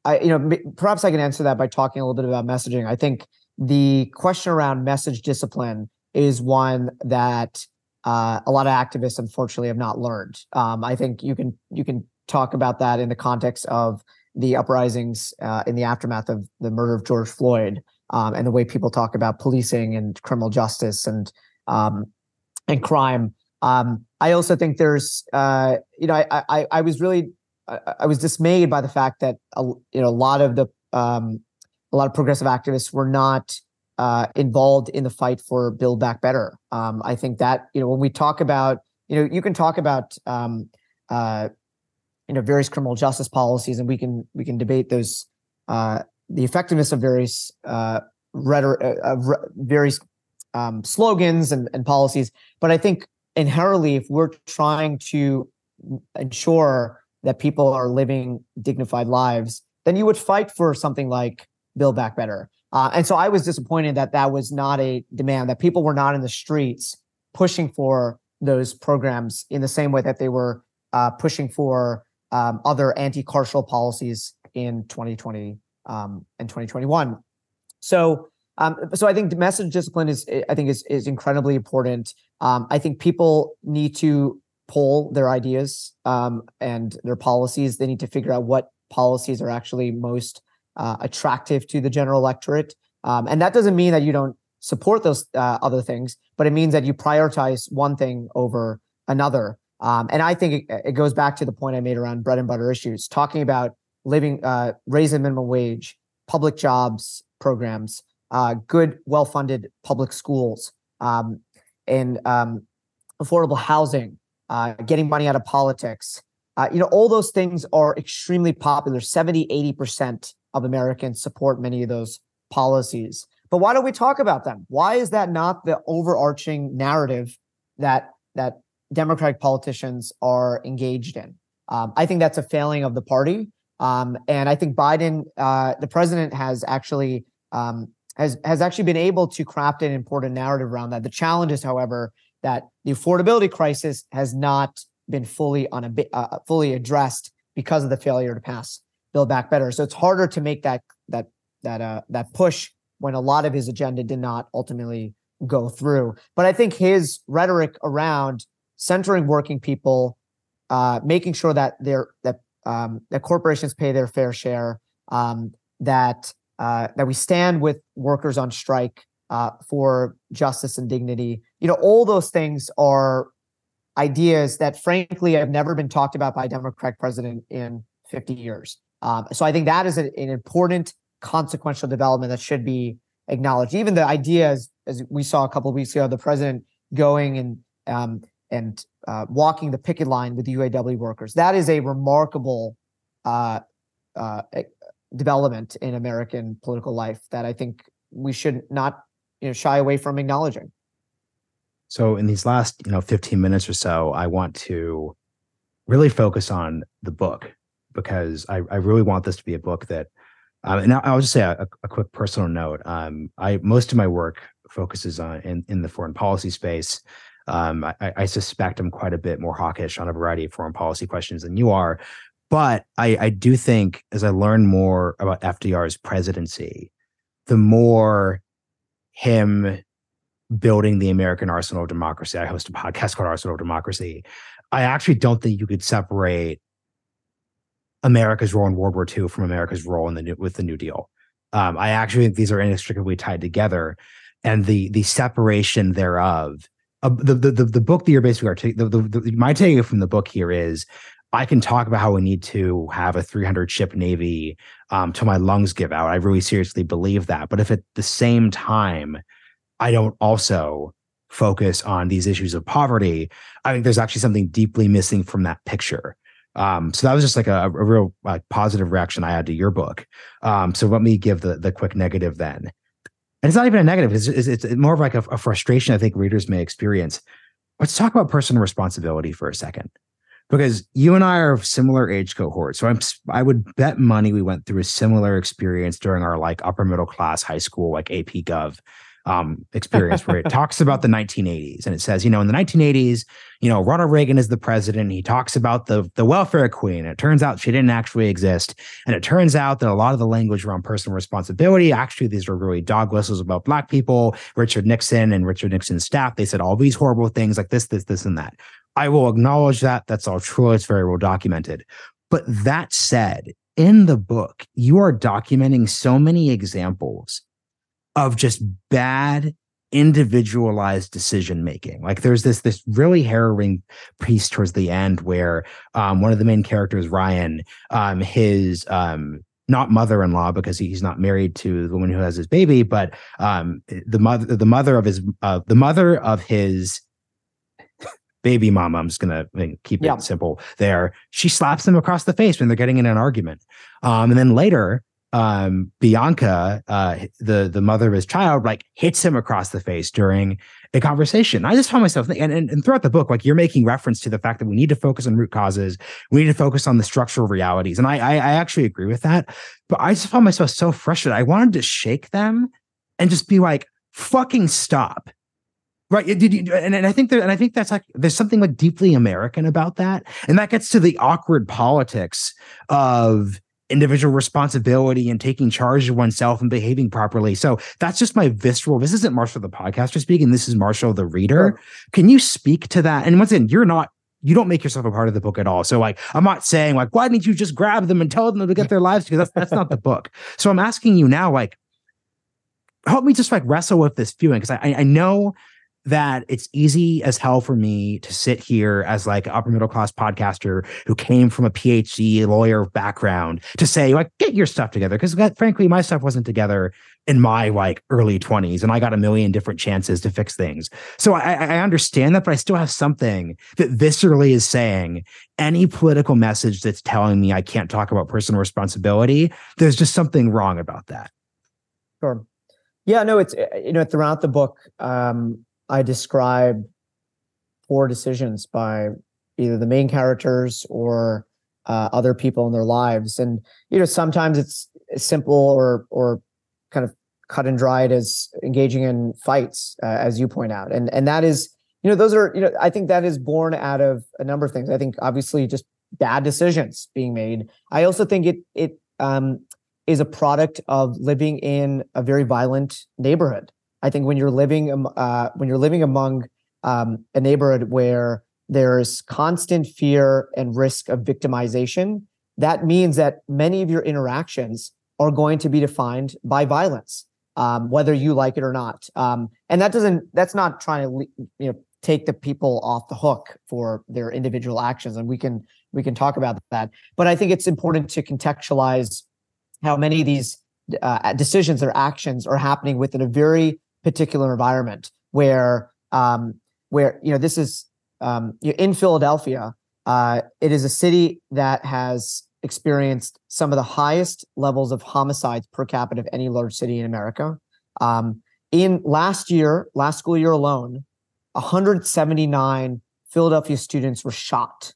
I you know perhaps I can answer that by talking a little bit about messaging. I think the question around message discipline is one that uh, a lot of activists unfortunately have not learned. Um, I think you can you can talk about that in the context of the uprisings uh, in the aftermath of the murder of George Floyd um, and the way people talk about policing and criminal justice and um, and crime. Um, I also think there's, uh, you know, I, I, I was really, I, I, was dismayed by the fact that, a, you know, a lot of the, um, a lot of progressive activists were not uh, involved in the fight for Build Back Better. Um, I think that, you know, when we talk about, you know, you can talk about, um, uh, you know, various criminal justice policies, and we can we can debate those, uh, the effectiveness of various uh, rhetoric, uh, various um, slogans and, and policies. But I think inherently, if we're trying to ensure that people are living dignified lives, then you would fight for something like Build Back Better. Uh, and so I was disappointed that that was not a demand, that people were not in the streets pushing for those programs in the same way that they were uh, pushing for um, other anti carceral policies in 2020 um, and 2021. So um, so I think message discipline is I think is is incredibly important. Um, I think people need to pull their ideas um, and their policies. They need to figure out what policies are actually most uh, attractive to the general electorate. Um, and that doesn't mean that you don't support those uh, other things, but it means that you prioritize one thing over another. Um, and I think it, it, goes back to the point I made around bread and butter issues, talking about living, uh, raising minimum wage, public jobs programs, uh, good, well-funded public schools, um, and um, affordable housing, uh, getting money out of politics. Uh, you know, all those things are extremely popular. 70, 80% of Americans support many of those policies. But why don't we talk about them? Why is that not the overarching narrative that that Democratic politicians are engaged in? Um, I think that's a failing of the party. Um, and I think Biden, uh, the president, has actually um, has has actually been able to craft an important narrative around that. The challenge is, however, that the affordability crisis has not been fully on a uh, fully addressed because of the failure to pass Build Back Better. So it's harder to make that that that uh, that push when a lot of his agenda did not ultimately go through. But I think his rhetoric around centering working people, uh, making sure that they're that um, that corporations pay their fair share, um, that uh, that we stand with workers on strike uh, for justice and dignity. You know, all those things are ideas that, frankly, have never been talked about by a Democratic president in 50 years. Um, so I think that is a, an important consequential development that should be acknowledged. Even the ideas, as we saw a couple of weeks ago, the president going and um, and uh, walking the picket line with the UAW workers. That is a remarkable uh, uh, development in American political life that I think we should not you know shy away from acknowledging. So in these last you know 15 minutes or so, I want to really focus on the book because I, I really want this to be a book that um, and I'll just say a, a quick personal note. Um, I most of my work focuses on in, in the foreign policy space. Um, I, I, suspect I'm quite a bit more hawkish on a variety of foreign policy questions than you are, but I, I do think as I learn more about FDR's presidency, the more him building the American arsenal of democracy. I host a podcast called Arsenal of Democracy. I actually don't think you could separate America's role in World War II from America's role in the new, with the New Deal. Um, I actually think these are inextricably tied together, and the the separation thereof. Uh, the, the the book that you're basically artic- the, the, the my takeaway from the book here is I can talk about how we need to have a 300 ship navy um, till my lungs give out. I really seriously believe that. But if at the same time I don't also focus on these issues of poverty, I think there's actually something deeply missing from that picture. Um, so that was just like a, a real like positive reaction I had to your book. Um, so let me give the the quick negative then. And it's not even a negative; it's it's, it's more of like a, a frustration I think readers may experience. Let's talk about personal responsibility for a second, because you and I are of similar age cohort. So I'm I would bet money we went through a similar experience during our like upper middle class high school like AP Gov um, experience where it (laughs) talks about the 1980s and it says, you know, in the 1980s, you know, Ronald Reagan is the president. He talks about the the welfare queen. It turns out she didn't actually exist, and it turns out that a lot of the language around personal responsibility actually these were really dog whistles about black people. Richard Nixon and Richard Nixon's staff they said all these horrible things like this, this, this, and that. I will acknowledge that. That's all true. It's very well documented. But that said, in the book, you are documenting so many examples of just bad individualized decision making like there's this this really harrowing piece towards the end where um one of the main characters ryan um his um not mother-in-law because he's not married to the woman who has his baby but um the mother the mother of his uh the mother of his baby mama i'm just gonna keep yeah. it simple there she slaps him across the face when they're getting in an argument um and then later um, Bianca, uh, the the mother of his child, like hits him across the face during a conversation. I just found myself and, and, and throughout the book, like you're making reference to the fact that we need to focus on root causes, we need to focus on the structural realities, and I I, I actually agree with that. But I just found myself so frustrated. I wanted to shake them and just be like, "Fucking stop." Right. Did you, and, and I think that, and I think that's like, there's something like deeply American about that. And that gets to the awkward politics of individual responsibility and taking charge of oneself and behaving properly. So that's just my visceral. This isn't Marshall the podcaster speaking. This is Marshall the reader. Sure. Can you speak to that? And once again, you're not. You don't make yourself a part of the book at all. So, like, I'm not saying like, why didn't you just grab them and tell them to get their lives? Because that's that's not the book. So, I'm asking you now, like, help me just like wrestle with this feeling because I I know that it's easy as hell for me to sit here as like upper middle class podcaster who came from a PhD lawyer background to say like get your stuff together because frankly my stuff wasn't together in my like early 20s and I got a million different chances to fix things. So I, I understand that, but I still have something that viscerally is saying any political message that's telling me I can't talk about personal responsibility, there's just something wrong about that. Sure. Yeah, no, it's you know throughout the book, um, I describe poor decisions by either the main characters or uh, other people in their lives. And you know, sometimes it's simple or or kind of cut and dried as engaging in fights, uh, as you point out, and and that is you know those are you know I think that is born out of a number of things. I think obviously just bad decisions being made. I also think it it um, is a product of living in a very violent neighborhood. I think when you're living uh, when you're living among um, a neighborhood where there's constant fear and risk of victimization, that means that many of your interactions are going to be defined by violence, um, whether you like it or not. Um, and that doesn't that's not trying to you know take the people off the hook for their individual actions, and we can we can talk about that. But I think it's important to contextualize how many of these uh, decisions or actions are happening within a very particular environment where um, where you know this is um, in Philadelphia. Uh, it is a city that has experienced some of the highest levels of homicides per capita of any large city in America. Um, in last year, last school year alone, 179 Philadelphia students were shot.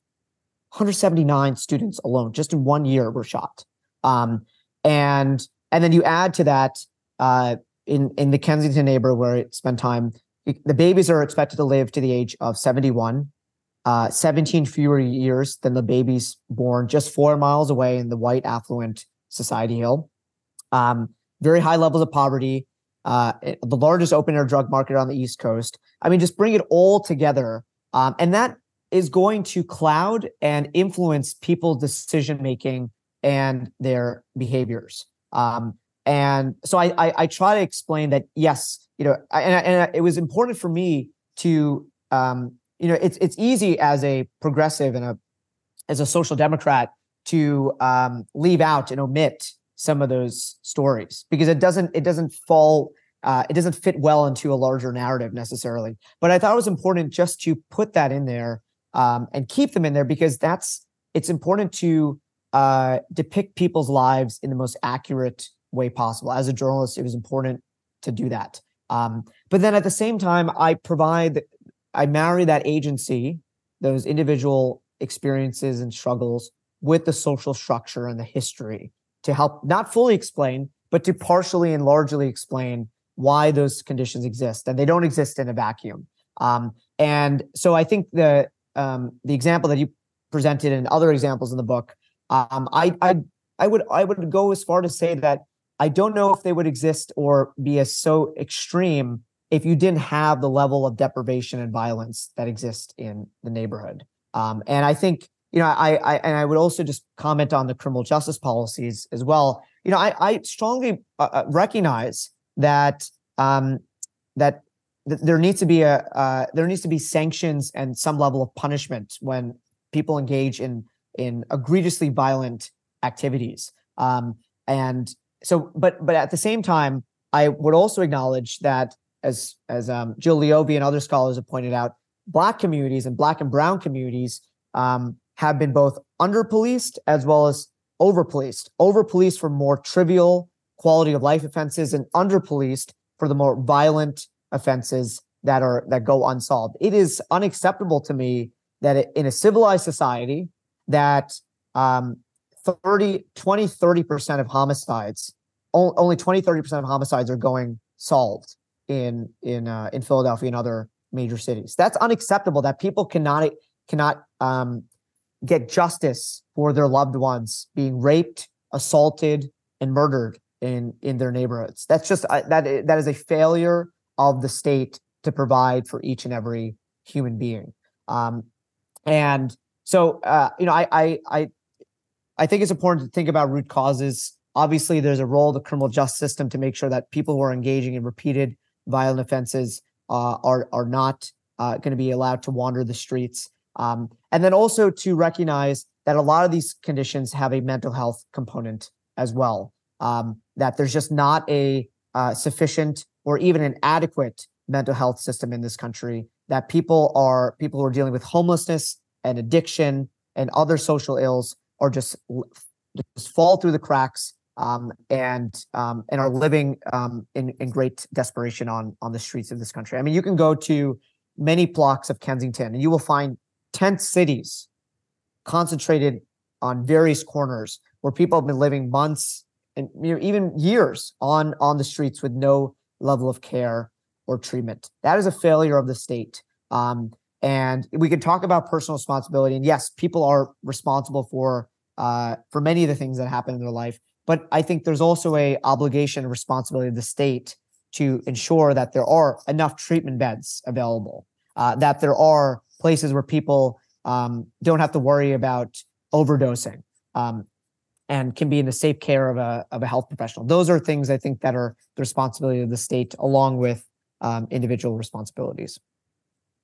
179 students alone, just in one year, were shot. Um, and and then you add to that uh, in in the Kensington neighborhood where I spend time, the babies are expected to live to the age of 71, uh, 17 fewer years than the babies born just four miles away in the white affluent Society Hill. Um, very high levels of poverty, uh, the largest open air drug market on the East Coast. I mean, just bring it all together. Um, and that is going to cloud and influence people's decision making and their behaviors. Um, and so I, I, I try to explain that yes, you know, and, and it was important for me to um, you know it's it's easy as a progressive and a as a social democrat to um, leave out and omit some of those stories because it doesn't it doesn't fall uh, it doesn't fit well into a larger narrative necessarily. But I thought it was important just to put that in there um, and keep them in there because that's it's important to uh, depict people's lives in the most accurate way possible. As a journalist, it was important to do that. Um, but then at the same time, I provide, I marry that agency, those individual experiences and struggles with the social structure and the history to help not fully explain, but to partially and largely explain why those conditions exist. And they don't exist in a vacuum. Um, and so I think the um, the example that you presented and other examples in the book, um, I, I I would I would go as far to say that I don't know if they would exist or be as so extreme if you didn't have the level of deprivation and violence that exists in the neighborhood. Um, and I think you know I, I and I would also just comment on the criminal justice policies as well. You know I, I strongly uh, uh recognize that um, that th- there needs to be a uh, there needs to be sanctions and some level of punishment when people engage in in egregiously violent activities. Um, and so but but at the same time i would also acknowledge that as as um, jill leovy and other scholars have pointed out black communities and black and brown communities um, have been both under policed as well as over policed over policed for more trivial quality of life offenses and under policed for the more violent offenses that are that go unsolved. It is unacceptable to me that in a civilized society that um, 30, 20, 30% of homicides, only 20, 30% of homicides are going solved in in uh, in Philadelphia and other major cities. That's unacceptable that people cannot cannot um, get justice for their loved ones being raped, assaulted, and murdered in in their neighborhoods. That's just uh, that that is a failure of the state to provide for each and every human being. Um, and so, uh, you know, I, I I I think it's important to think about root causes. Obviously, there's a role of the criminal justice system to make sure that people who are engaging in repeated violent offenses uh, are are not uh, going to be allowed to wander the streets. Um, and then also to recognize that a lot of these conditions have a mental health component as well. Um, that there's just not a uh, sufficient or even an adequate mental health system in this country. That people are people who are dealing with homelessness and addiction and other social ills or just just fall through the cracks um, and um, and are living um, in in great desperation on on the streets of this country. I mean, you can go to many blocks of Kensington and you will find tent cities concentrated on various corners where people have been living months and even years on on the streets with no level of care or treatment. That is a failure of the state. Um, and we can talk about personal responsibility. And yes, people are responsible for uh, for many of the things that happen in their life. But I think there's also a obligation and responsibility of the state to ensure that there are enough treatment beds available, uh, that there are places where people um, don't have to worry about overdosing um, and can be in the safe care of a, of a health professional. Those are things I think that are the responsibility of the state along with um, individual responsibilities.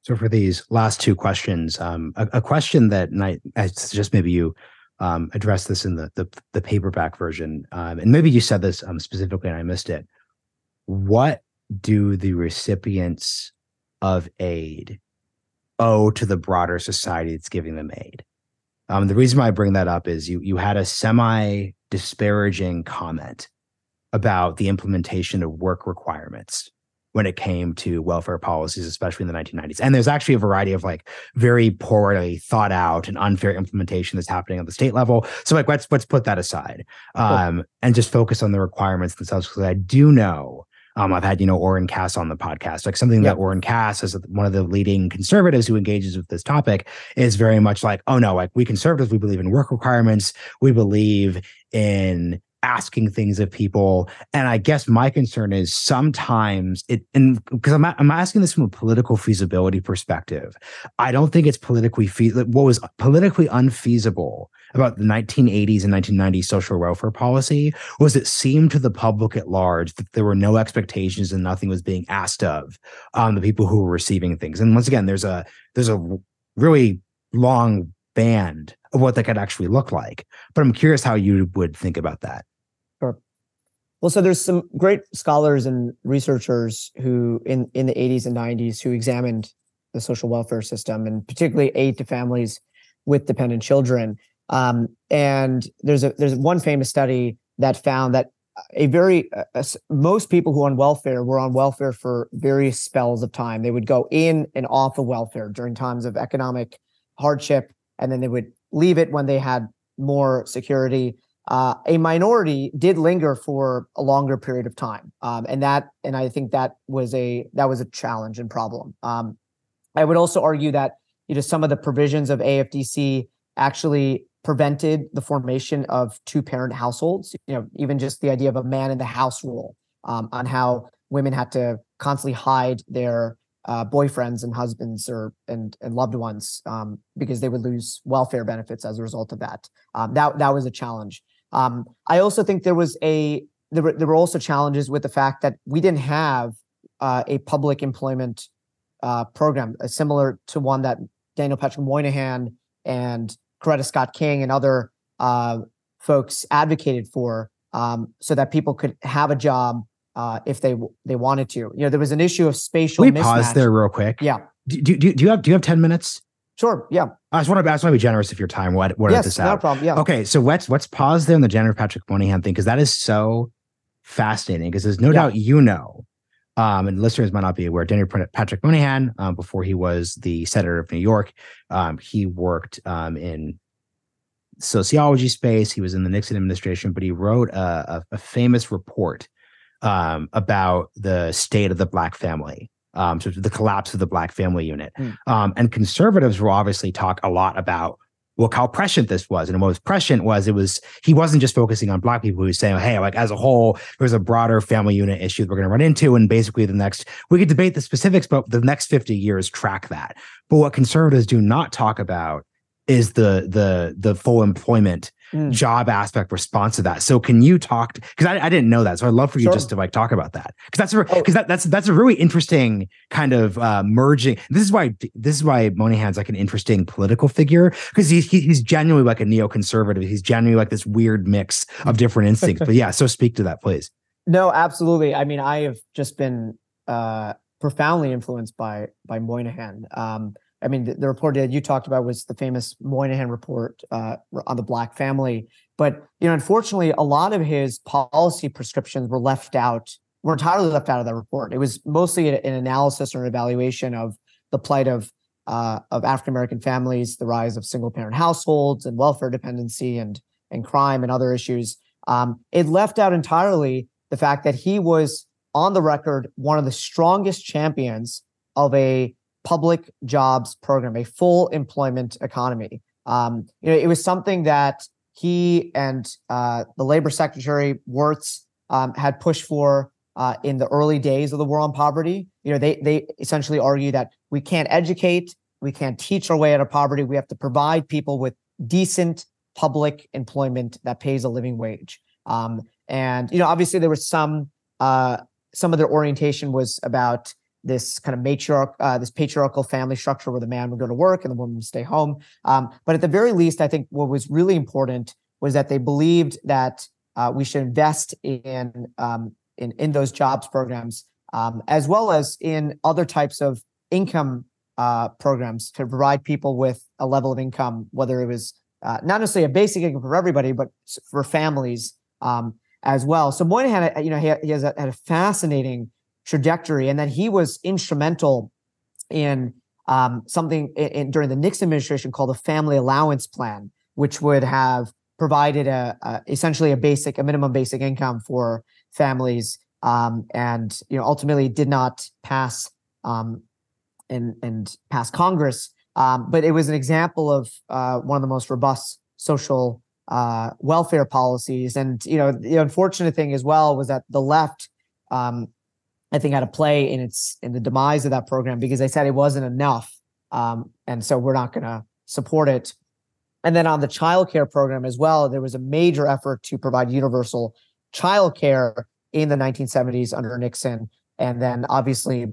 So for these last two questions, um, a, a, question that I, I suggest maybe you um, address this in the the, the paperback version, um, and maybe you said this um, specifically and I missed it. What do the recipients of aid owe to the broader society that's giving them aid? Um, the reason why I bring that up is you you had a semi disparaging comment about the implementation of work requirements when it came to welfare policies, especially in the 1990s. And there's actually a variety of like very poorly thought out and unfair implementation that's happening at the state level. So like let's let's put that aside um, cool. and just focus on the requirements themselves. Because I do know um, I've had, you know, Oren Cass on the podcast. Like something that Oren Cass, as one of the leading conservatives who engages with this topic, is very much like, oh no, like we conservatives, we believe in work requirements. We believe in asking things of people. And I guess my concern is sometimes it, and because I'm, I'm asking this from a political feasibility perspective, I don't think it's politically feasible. What was politically unfeasible about the 1980s and 1990s social welfare policy was it seemed to the public at large that there were no expectations and nothing was being asked of um, the people who were receiving things. And once again, there's a there's a really long band of what that could actually look like. But I'm curious how you would think about that. Well, so there's some great scholars and researchers who in, in the 80s and 90s who examined the social welfare system and particularly aid to families with dependent children. Um, and there's a there's one famous study that found that a very uh, most people who on welfare were on welfare for various spells of time. They would go in and off of welfare during times of economic hardship, and then they would leave it when they had more security. Uh, a minority did linger for a longer period of time, um, and that and I think that was a that was a challenge and problem. Um, I would also argue that you know some of the provisions of AFDC actually prevented the formation of two parent households. You know, even just the idea of a man in the house rule um, on how women had to constantly hide their uh, boyfriends and husbands or and and loved ones um, because they would lose welfare benefits as a result of that. Um, that that was a challenge. Um, I also think there was a there were, there were also challenges with the fact that we didn't have uh, a public employment uh, program uh, similar to one that Daniel Patrick Moynihan and Coretta Scott King and other uh, folks advocated for, um, so that people could have a job uh, if they they wanted to. You know, there was an issue of spatial. Can we mismatch. pause there real quick. Yeah. Do, do, do, do you have do you have ten minutes? Sure. Yeah. I just want to I just want to be generous of your time. What what yes, this out? No problem. Yeah. Okay. So let's let's pause there on the Jennifer Patrick Moynihan thing because that is so fascinating because there's no yeah. doubt you know um, and listeners might not be aware, Daniel Patrick Moynihan, um, before he was the senator of New York, um, he worked um, in sociology space. He was in the Nixon administration, but he wrote a, a, a famous report um, about the state of the black family. Um, so the collapse of the black family unit. Mm. and conservatives will obviously talk a lot about look how prescient this was. And what was prescient was it was he wasn't just focusing on black people. He was saying, hey, like as a whole, there's a broader family unit issue that we're going to run into. And basically the next we could debate the specifics, but the next 50 years track that. But what conservatives do not talk about is the the the full employment mm. job aspect response to that. So can you talk because I, I, didn't know that. So I'd love for you sure. just to like talk about that. Because that's because oh. that, that's that's a really interesting kind of uh, merging. This is why this is why Moynihan's like an interesting political figure because he's he, he's genuinely like a neoconservative. He's genuinely like this weird mix of different instincts. but yeah, so speak to that, please. No, absolutely. I mean, I have just been uh, profoundly influenced by by Moynihan. Um, I mean, the, the, report that you talked about was the famous Moynihan report uh, on the black family. But you know, unfortunately, a lot of his policy prescriptions were left out, were entirely left out of that report. It was mostly an analysis or an evaluation of the plight of uh, of African American families, the rise of single parent households and welfare dependency and and crime and other issues. Um, it left out entirely the fact that he was on the record one of the strongest champions of a public jobs program, a full employment economy. Um, you know, it was something that he and uh, the labor secretary Wirtz um, had pushed for uh, in the early days of the war on poverty. You know, they they essentially argue that we can't educate, we can't teach our way out of poverty. We have to provide people with decent public employment that pays a living wage. Um, and you know, obviously, there was some uh, some of their orientation was about this kind of matriarch, uh, this patriarchal family structure where the man would go to work and the woman would stay home. Um, but at the very least, I think what was really important was that they believed that uh, we should invest in um, in in those jobs programs um, as well as in other types of income uh, programs to provide people with a level of income, whether it was uh, not necessarily a basic income for everybody, but for families um, as well. So Moynihan, you know, he, he has a, had a fascinating trajectory, and then he was instrumental in um, something in, in, during the Nixon administration called the Family Allowance Plan, which would have provided a, a essentially a basic, a minimum basic income for families, um, and you know ultimately did not pass um, and and pass Congress. Um, but it was an example of uh, one of the most robust social uh, welfare policies. And you know, the unfortunate thing as well was that the left, um, I think, had a play in its in the demise of that program because they said it wasn't enough, um, and so we're not going to support it. And then on the child care program as well, there was a major effort to provide universal child care in the 1970s under Nixon. And then obviously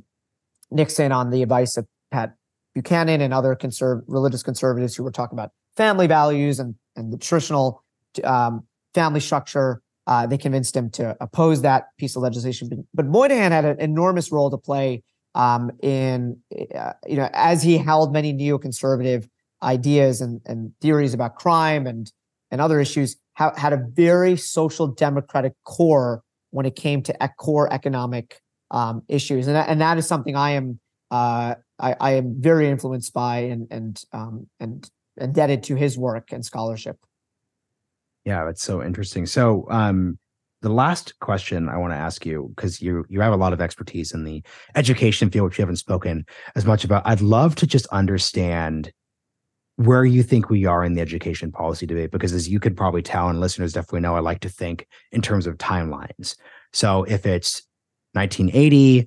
Nixon, on the advice of Pat Buchanan and other conserv- religious conservatives who were talking about family values and, and the traditional um, family structure, uh, they convinced him to oppose that piece of legislation. But, Moynihan had an enormous role to play um, in, uh, you know, as he held many neoconservative ideas and, and theories about crime and and other issues, had a very social democratic core when it came to core economic um, issues, and that, and that is something I am uh, I, I, am very influenced by and and um, and indebted to his work and scholarship. Yeah, it's so interesting. So, um, the last question I want to ask you, because you you have a lot of expertise in the education field, which you haven't spoken as much about. I'd love to just understand where you think we are in the education policy debate because as you could probably tell and listeners definitely know i like to think in terms of timelines so if it's 1980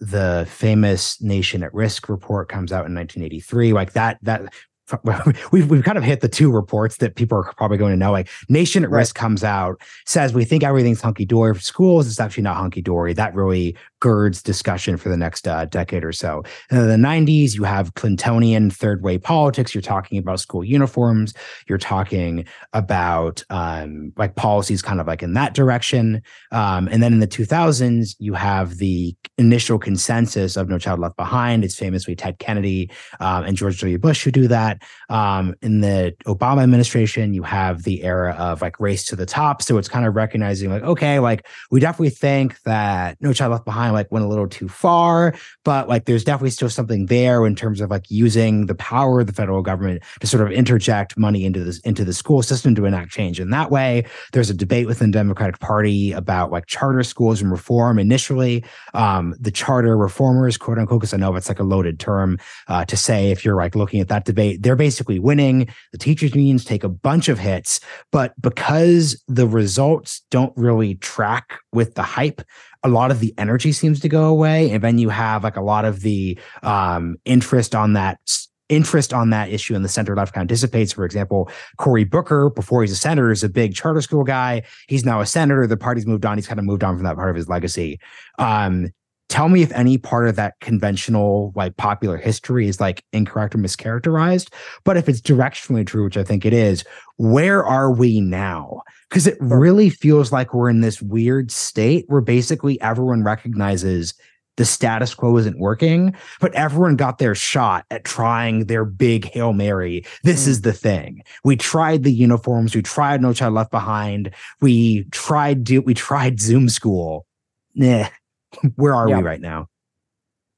the famous nation at risk report comes out in 1983 like that that (laughs) we've we've kind of hit the two reports that people are probably going to know. Like Nation at right. Risk comes out, says we think everything's hunky dory for schools. It's actually not hunky dory. That really girds discussion for the next uh, decade or so. In the 90s, you have Clintonian third way politics. You're talking about school uniforms. You're talking about um, like policies kind of like in that direction. Um, and then in the 2000s, you have the initial consensus of No Child Left Behind. It's famously Ted Kennedy um, and George W. Bush who do that. Um, in the Obama administration, you have the era of like race to the top. So it's kind of recognizing like, okay, like we definitely think that No Child Left Behind like went a little too far, but like there's definitely still something there in terms of like using the power of the federal government to sort of interject money into this into the school system to enact change. And that way, there's a debate within the Democratic Party about like charter schools and reform. Initially, um, the charter reformers, quote unquote, because I know it's like a loaded term uh, to say if you're like looking at that debate, they're basically winning. The teachers unions take a bunch of hits, but because the results don't really track with the hype, a lot of the energy seems to go away and then you have like a lot of the um, interest on that interest on that issue in the center left kind of dissipates. For example, Cory Booker, before he's a senator, is a big charter school guy. He's now a senator. The party's moved on. He's kind of moved on from that part of his legacy. Um, tell me if any part of that conventional like popular history is like incorrect or mischaracterized but if it's directionally true which i think it is where are we now because it really feels like we're in this weird state where basically everyone recognizes the status quo isn't working, but everyone got their shot at trying their big Hail Mary. This mm. is the thing. We tried the uniforms, we tried No Child Left Behind, we tried do we tried Zoom school. Nah. Where are yeah. we right now?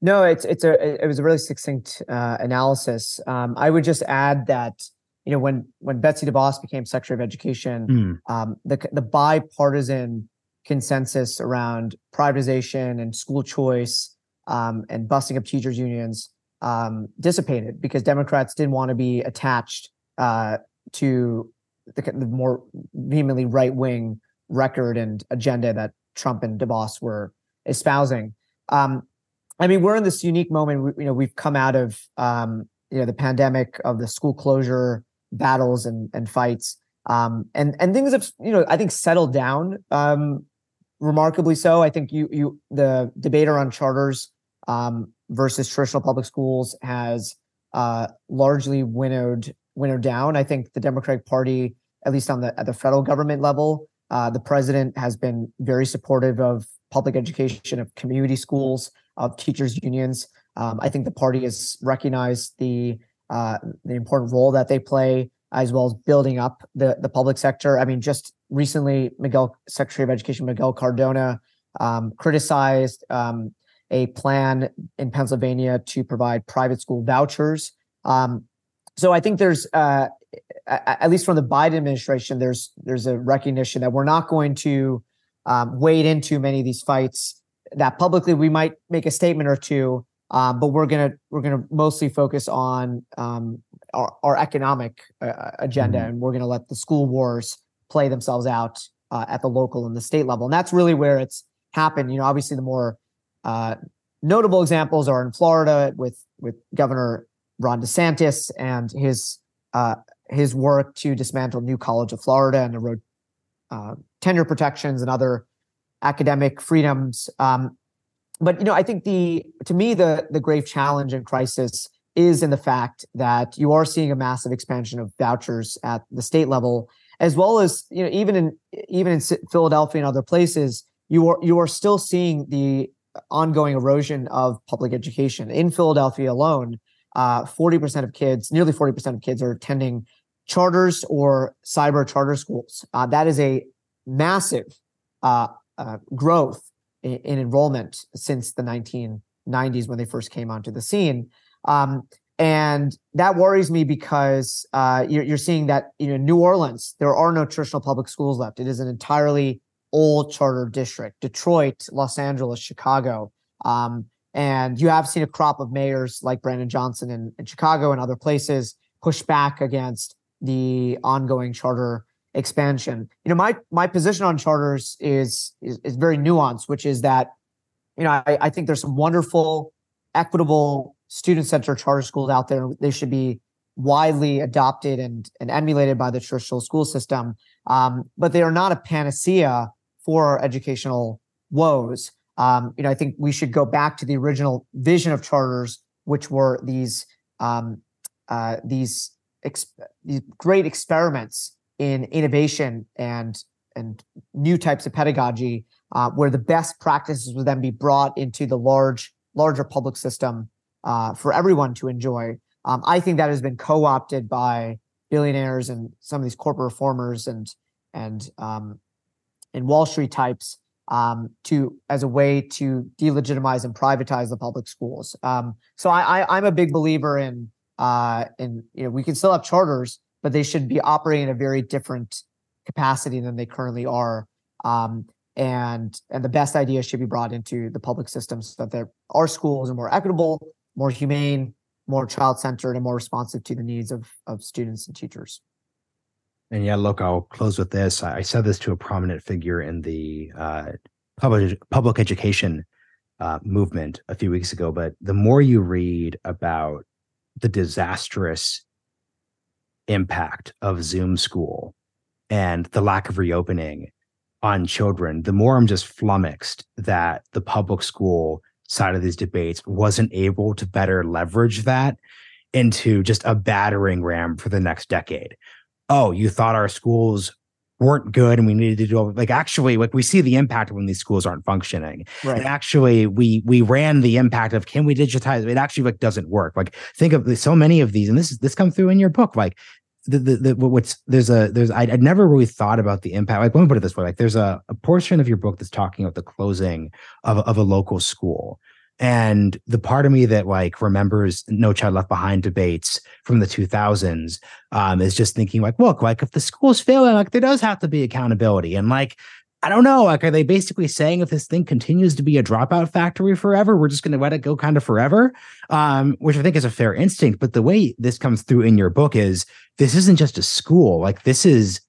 No, it's it's a it was a really succinct uh, analysis. Um, I would just add that you know when when Betsy DeVos became Secretary of Education, mm. um, the the bipartisan consensus around privatization and school choice um, and busting up teachers unions um, dissipated because Democrats didn't want to be attached uh, to the, the more vehemently right wing record and agenda that Trump and DeVos were espousing. Um, I mean, we're in this unique moment. We, you know, we've come out of um, you know the pandemic of the school closure battles and and fights, um, and and things have you know I think settled down um, remarkably so. I think you you the debate around charters um, versus traditional public schools has uh, largely winnowed winnowed down. I think the Democratic Party, at least on the at the federal government level, uh, the president has been very supportive of public education, of community schools, of teachers unions. Um, I think the party has recognized the uh, the important role that they play, as well as building up the the public sector. I mean, just recently, Miguel Secretary of Education Miguel Cardona um, criticized um, a plan in Pennsylvania to provide private school vouchers. Um, so I think there's, uh, at least from the Biden administration, there's there's a recognition that we're not going to um, wade into many of these fights. That publicly we might make a statement or two, um, but we're gonna we're gonna mostly focus on um, our, our, economic uh, agenda, mm-hmm. and we're gonna let the school wars play themselves out uh, at the local and the state level, and that's really where it's happened. You know, obviously the more uh, notable examples are in Florida with with Governor Ron DeSantis and his uh, his work to dismantle New College of Florida and erode uh, tenure protections and other academic freedoms. Um, but you know, I think the to me the the grave challenge and crisis is in the fact that you are seeing a massive expansion of vouchers at the state level, as well as you know even in even in Philadelphia and other places, you are you are still seeing the ongoing erosion of public education. In Philadelphia alone, uh, 40% of kids, nearly 40% of kids are attending charters or cyber charter schools. Uh, that is a massive uh, uh growth in, in, enrollment since the 1990s when they first came onto the scene. Um, and that worries me because uh, you're, you're seeing that you know New Orleans, there are no traditional public schools left. It is an entirely old charter district, Detroit, Los Angeles, Chicago. Um, and you have seen a crop of mayors like Brandon Johnson in, in Chicago and other places push back against the ongoing charter expansion. You know, my my position on charters is is, is very nuanced, which is that, you know, I, I think there's some wonderful, equitable, student-centered charter schools out there. They should be widely adopted and, and emulated by the traditional school system. Um, but they are not a panacea for our educational woes. Um, you know, I think we should go back to the original vision of charters, which were these um, uh, these ex- these great experiments in innovation and and new types of pedagogy, uh, where the best practices would then be brought into the large larger public system uh, for everyone to enjoy. Um, I think that has been co-opted by billionaires and some of these corporate reformers and and um, and Wall Street types um, to as a way to delegitimize and privatize the public schools. Um, so I, I, am a big believer in uh, in you know we can still have charters, but they should be operating in a very different capacity than they currently are. Um, and and the best ideas should be brought into the public system so that there our schools are more equitable, more humane, more child centered, and more responsive to the needs of of students and teachers. And yeah, look, I'll close with this. I said this to a prominent figure in the uh, public public education uh, movement a few weeks ago. But the more you read about the disastrous impact of Zoom school and the lack of reopening on children, the more I'm just flummoxed that the public school side of these debates wasn't able to better leverage that into just a battering ram for the next decade. Oh, you thought our schools weren't good and we needed to do like actually like we see the impact when these schools aren't functioning. Right. And actually we we ran the impact of can we digitize? It actually like doesn't work. Like think of so many of these and this is this comes through in your book like the, the, what's there's a there's I, would never really thought about the impact like let me put it this way like there's a, a portion of your book that's talking about the closing of, of a local school And the part of me that like remembers No Child Left Behind debates from the 2000s um, is just thinking like, look, like if the school's failing, like there does have to be accountability. And like, I don't know, like, are they basically saying if this thing continues to be a dropout factory forever, we're just going to let it go kind of forever? Um, which I think is a fair instinct. But the way this comes through in your book is this isn't just a school, like this is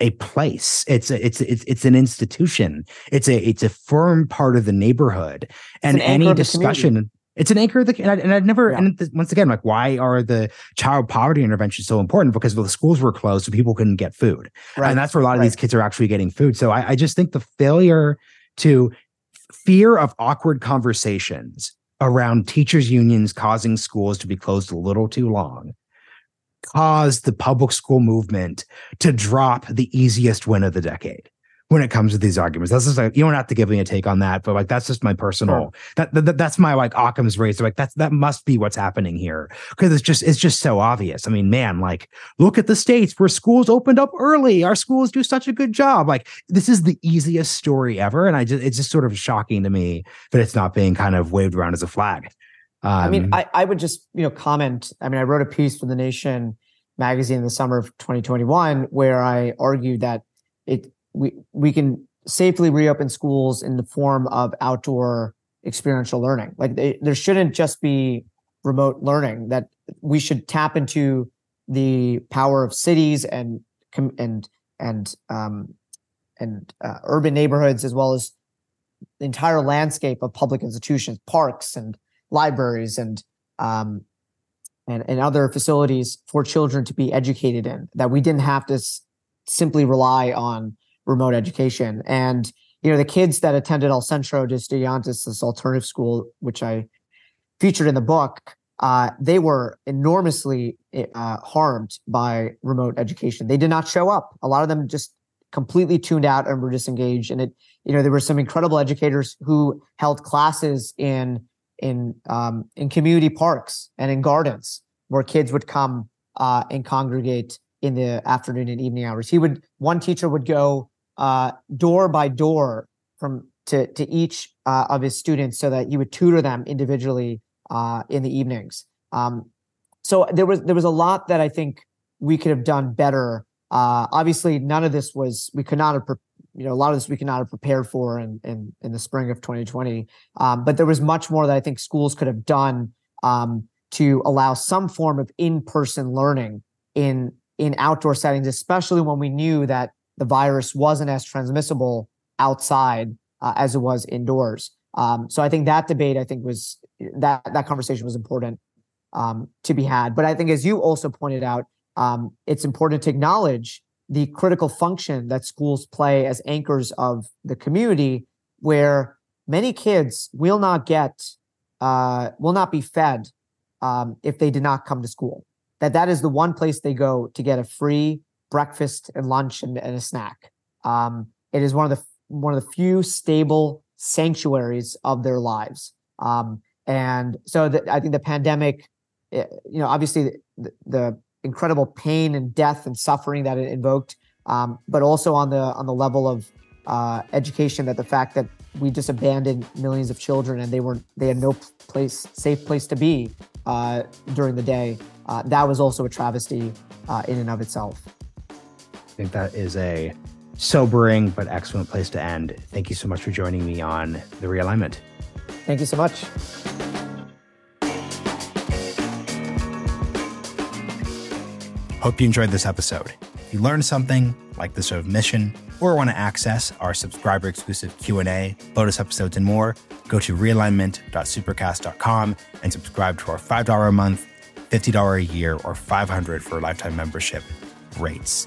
a place. It's a, it's it's it's an institution. It's a it's a firm part of the neighborhood. and an any discussion, it's an anchor of the and, I, and I'd never yeah. and once again, like why are the child poverty interventions so important? Because well, the schools were closed, so people couldn't get food, right. and that's where a lot of right. these kids are actually getting food. So I, I just think the failure to fear of awkward conversations around teachers unions causing schools to be closed a little too long caused the public school movement to drop the easiest win of the decade when it comes to these arguments. That's just like you don't have to give me a take on that, but like that's just my personal that, that, that's my like Occam's razor. Like that's that must be what's happening here because it's just it's just so obvious. I mean, man, like look at the states where schools opened up early. Our schools do such a good job. Like this is the easiest story ever, and I just it's just sort of shocking to me that it's not being kind of waved around as a flag. Um, I mean, um, I, I would just, you know, comment. I mean, I wrote a piece for the Nation magazine in the summer of 2021 where I argued that it we we can safely reopen schools in the form of outdoor experiential learning. Like they, there shouldn't just be remote learning. That we should tap into the power of cities and and and um, and uh, urban neighborhoods as well as the entire landscape of public institutions, parks and libraries and um, and, and other facilities for children to be educated in that we didn't have to s- simply rely on remote education. And you know the kids that attended El Centro de Estudiantes this alternative school which i featured in the book uh, they were enormously uh, harmed by remote education. They did not show up. A lot of them just completely tuned out and were disengaged. And it you know there were some incredible educators who held classes in in um, in community parks and in gardens where kids would come uh, and congregate in the afternoon and evening hours. He would one teacher would go uh, door by door from to to each uh, of his students so that he would tutor them individually uh, in the evenings. Um, so there was there was a lot that I think we could have done better. Uh, obviously, none of this was we could not have you know a lot of this we cannot have prepared for in in, in the spring of 2020 um, but there was much more that i think schools could have done um, to allow some form of in-person learning in in outdoor settings especially when we knew that the virus wasn't as transmissible outside uh, as it was indoors um, so i think that debate i think was that that conversation was important um, to be had but i think as you also pointed out um, it's important to acknowledge the critical function that schools play as anchors of the community, where many kids will not get, uh, will not be fed um, if they did not come to school. That that is the one place they go to get a free breakfast and lunch and, and a snack. Um, it is one of the one of the few stable sanctuaries of their lives. Um, and so the, I think the pandemic, eh, you know, obviously the, the incredible pain and death and suffering that it invoked, um, but also on the on the level of uh, education that the fact that we just abandoned millions of children and they were they had no place safe place to be uh, during the day. Uh, that was also a travesty uh, in and of itself. I think that is a sobering but excellent place to end. Thank you so much for joining me on the realignment. Thank you so much. Hope you enjoyed this episode. If you learned something, like the show mission, or want to access our subscriber exclusive Q&A, bonus episodes, and more, go to realignment.supercast.com and subscribe to our $5 a month, $50 a year, or 500 for a lifetime membership rates.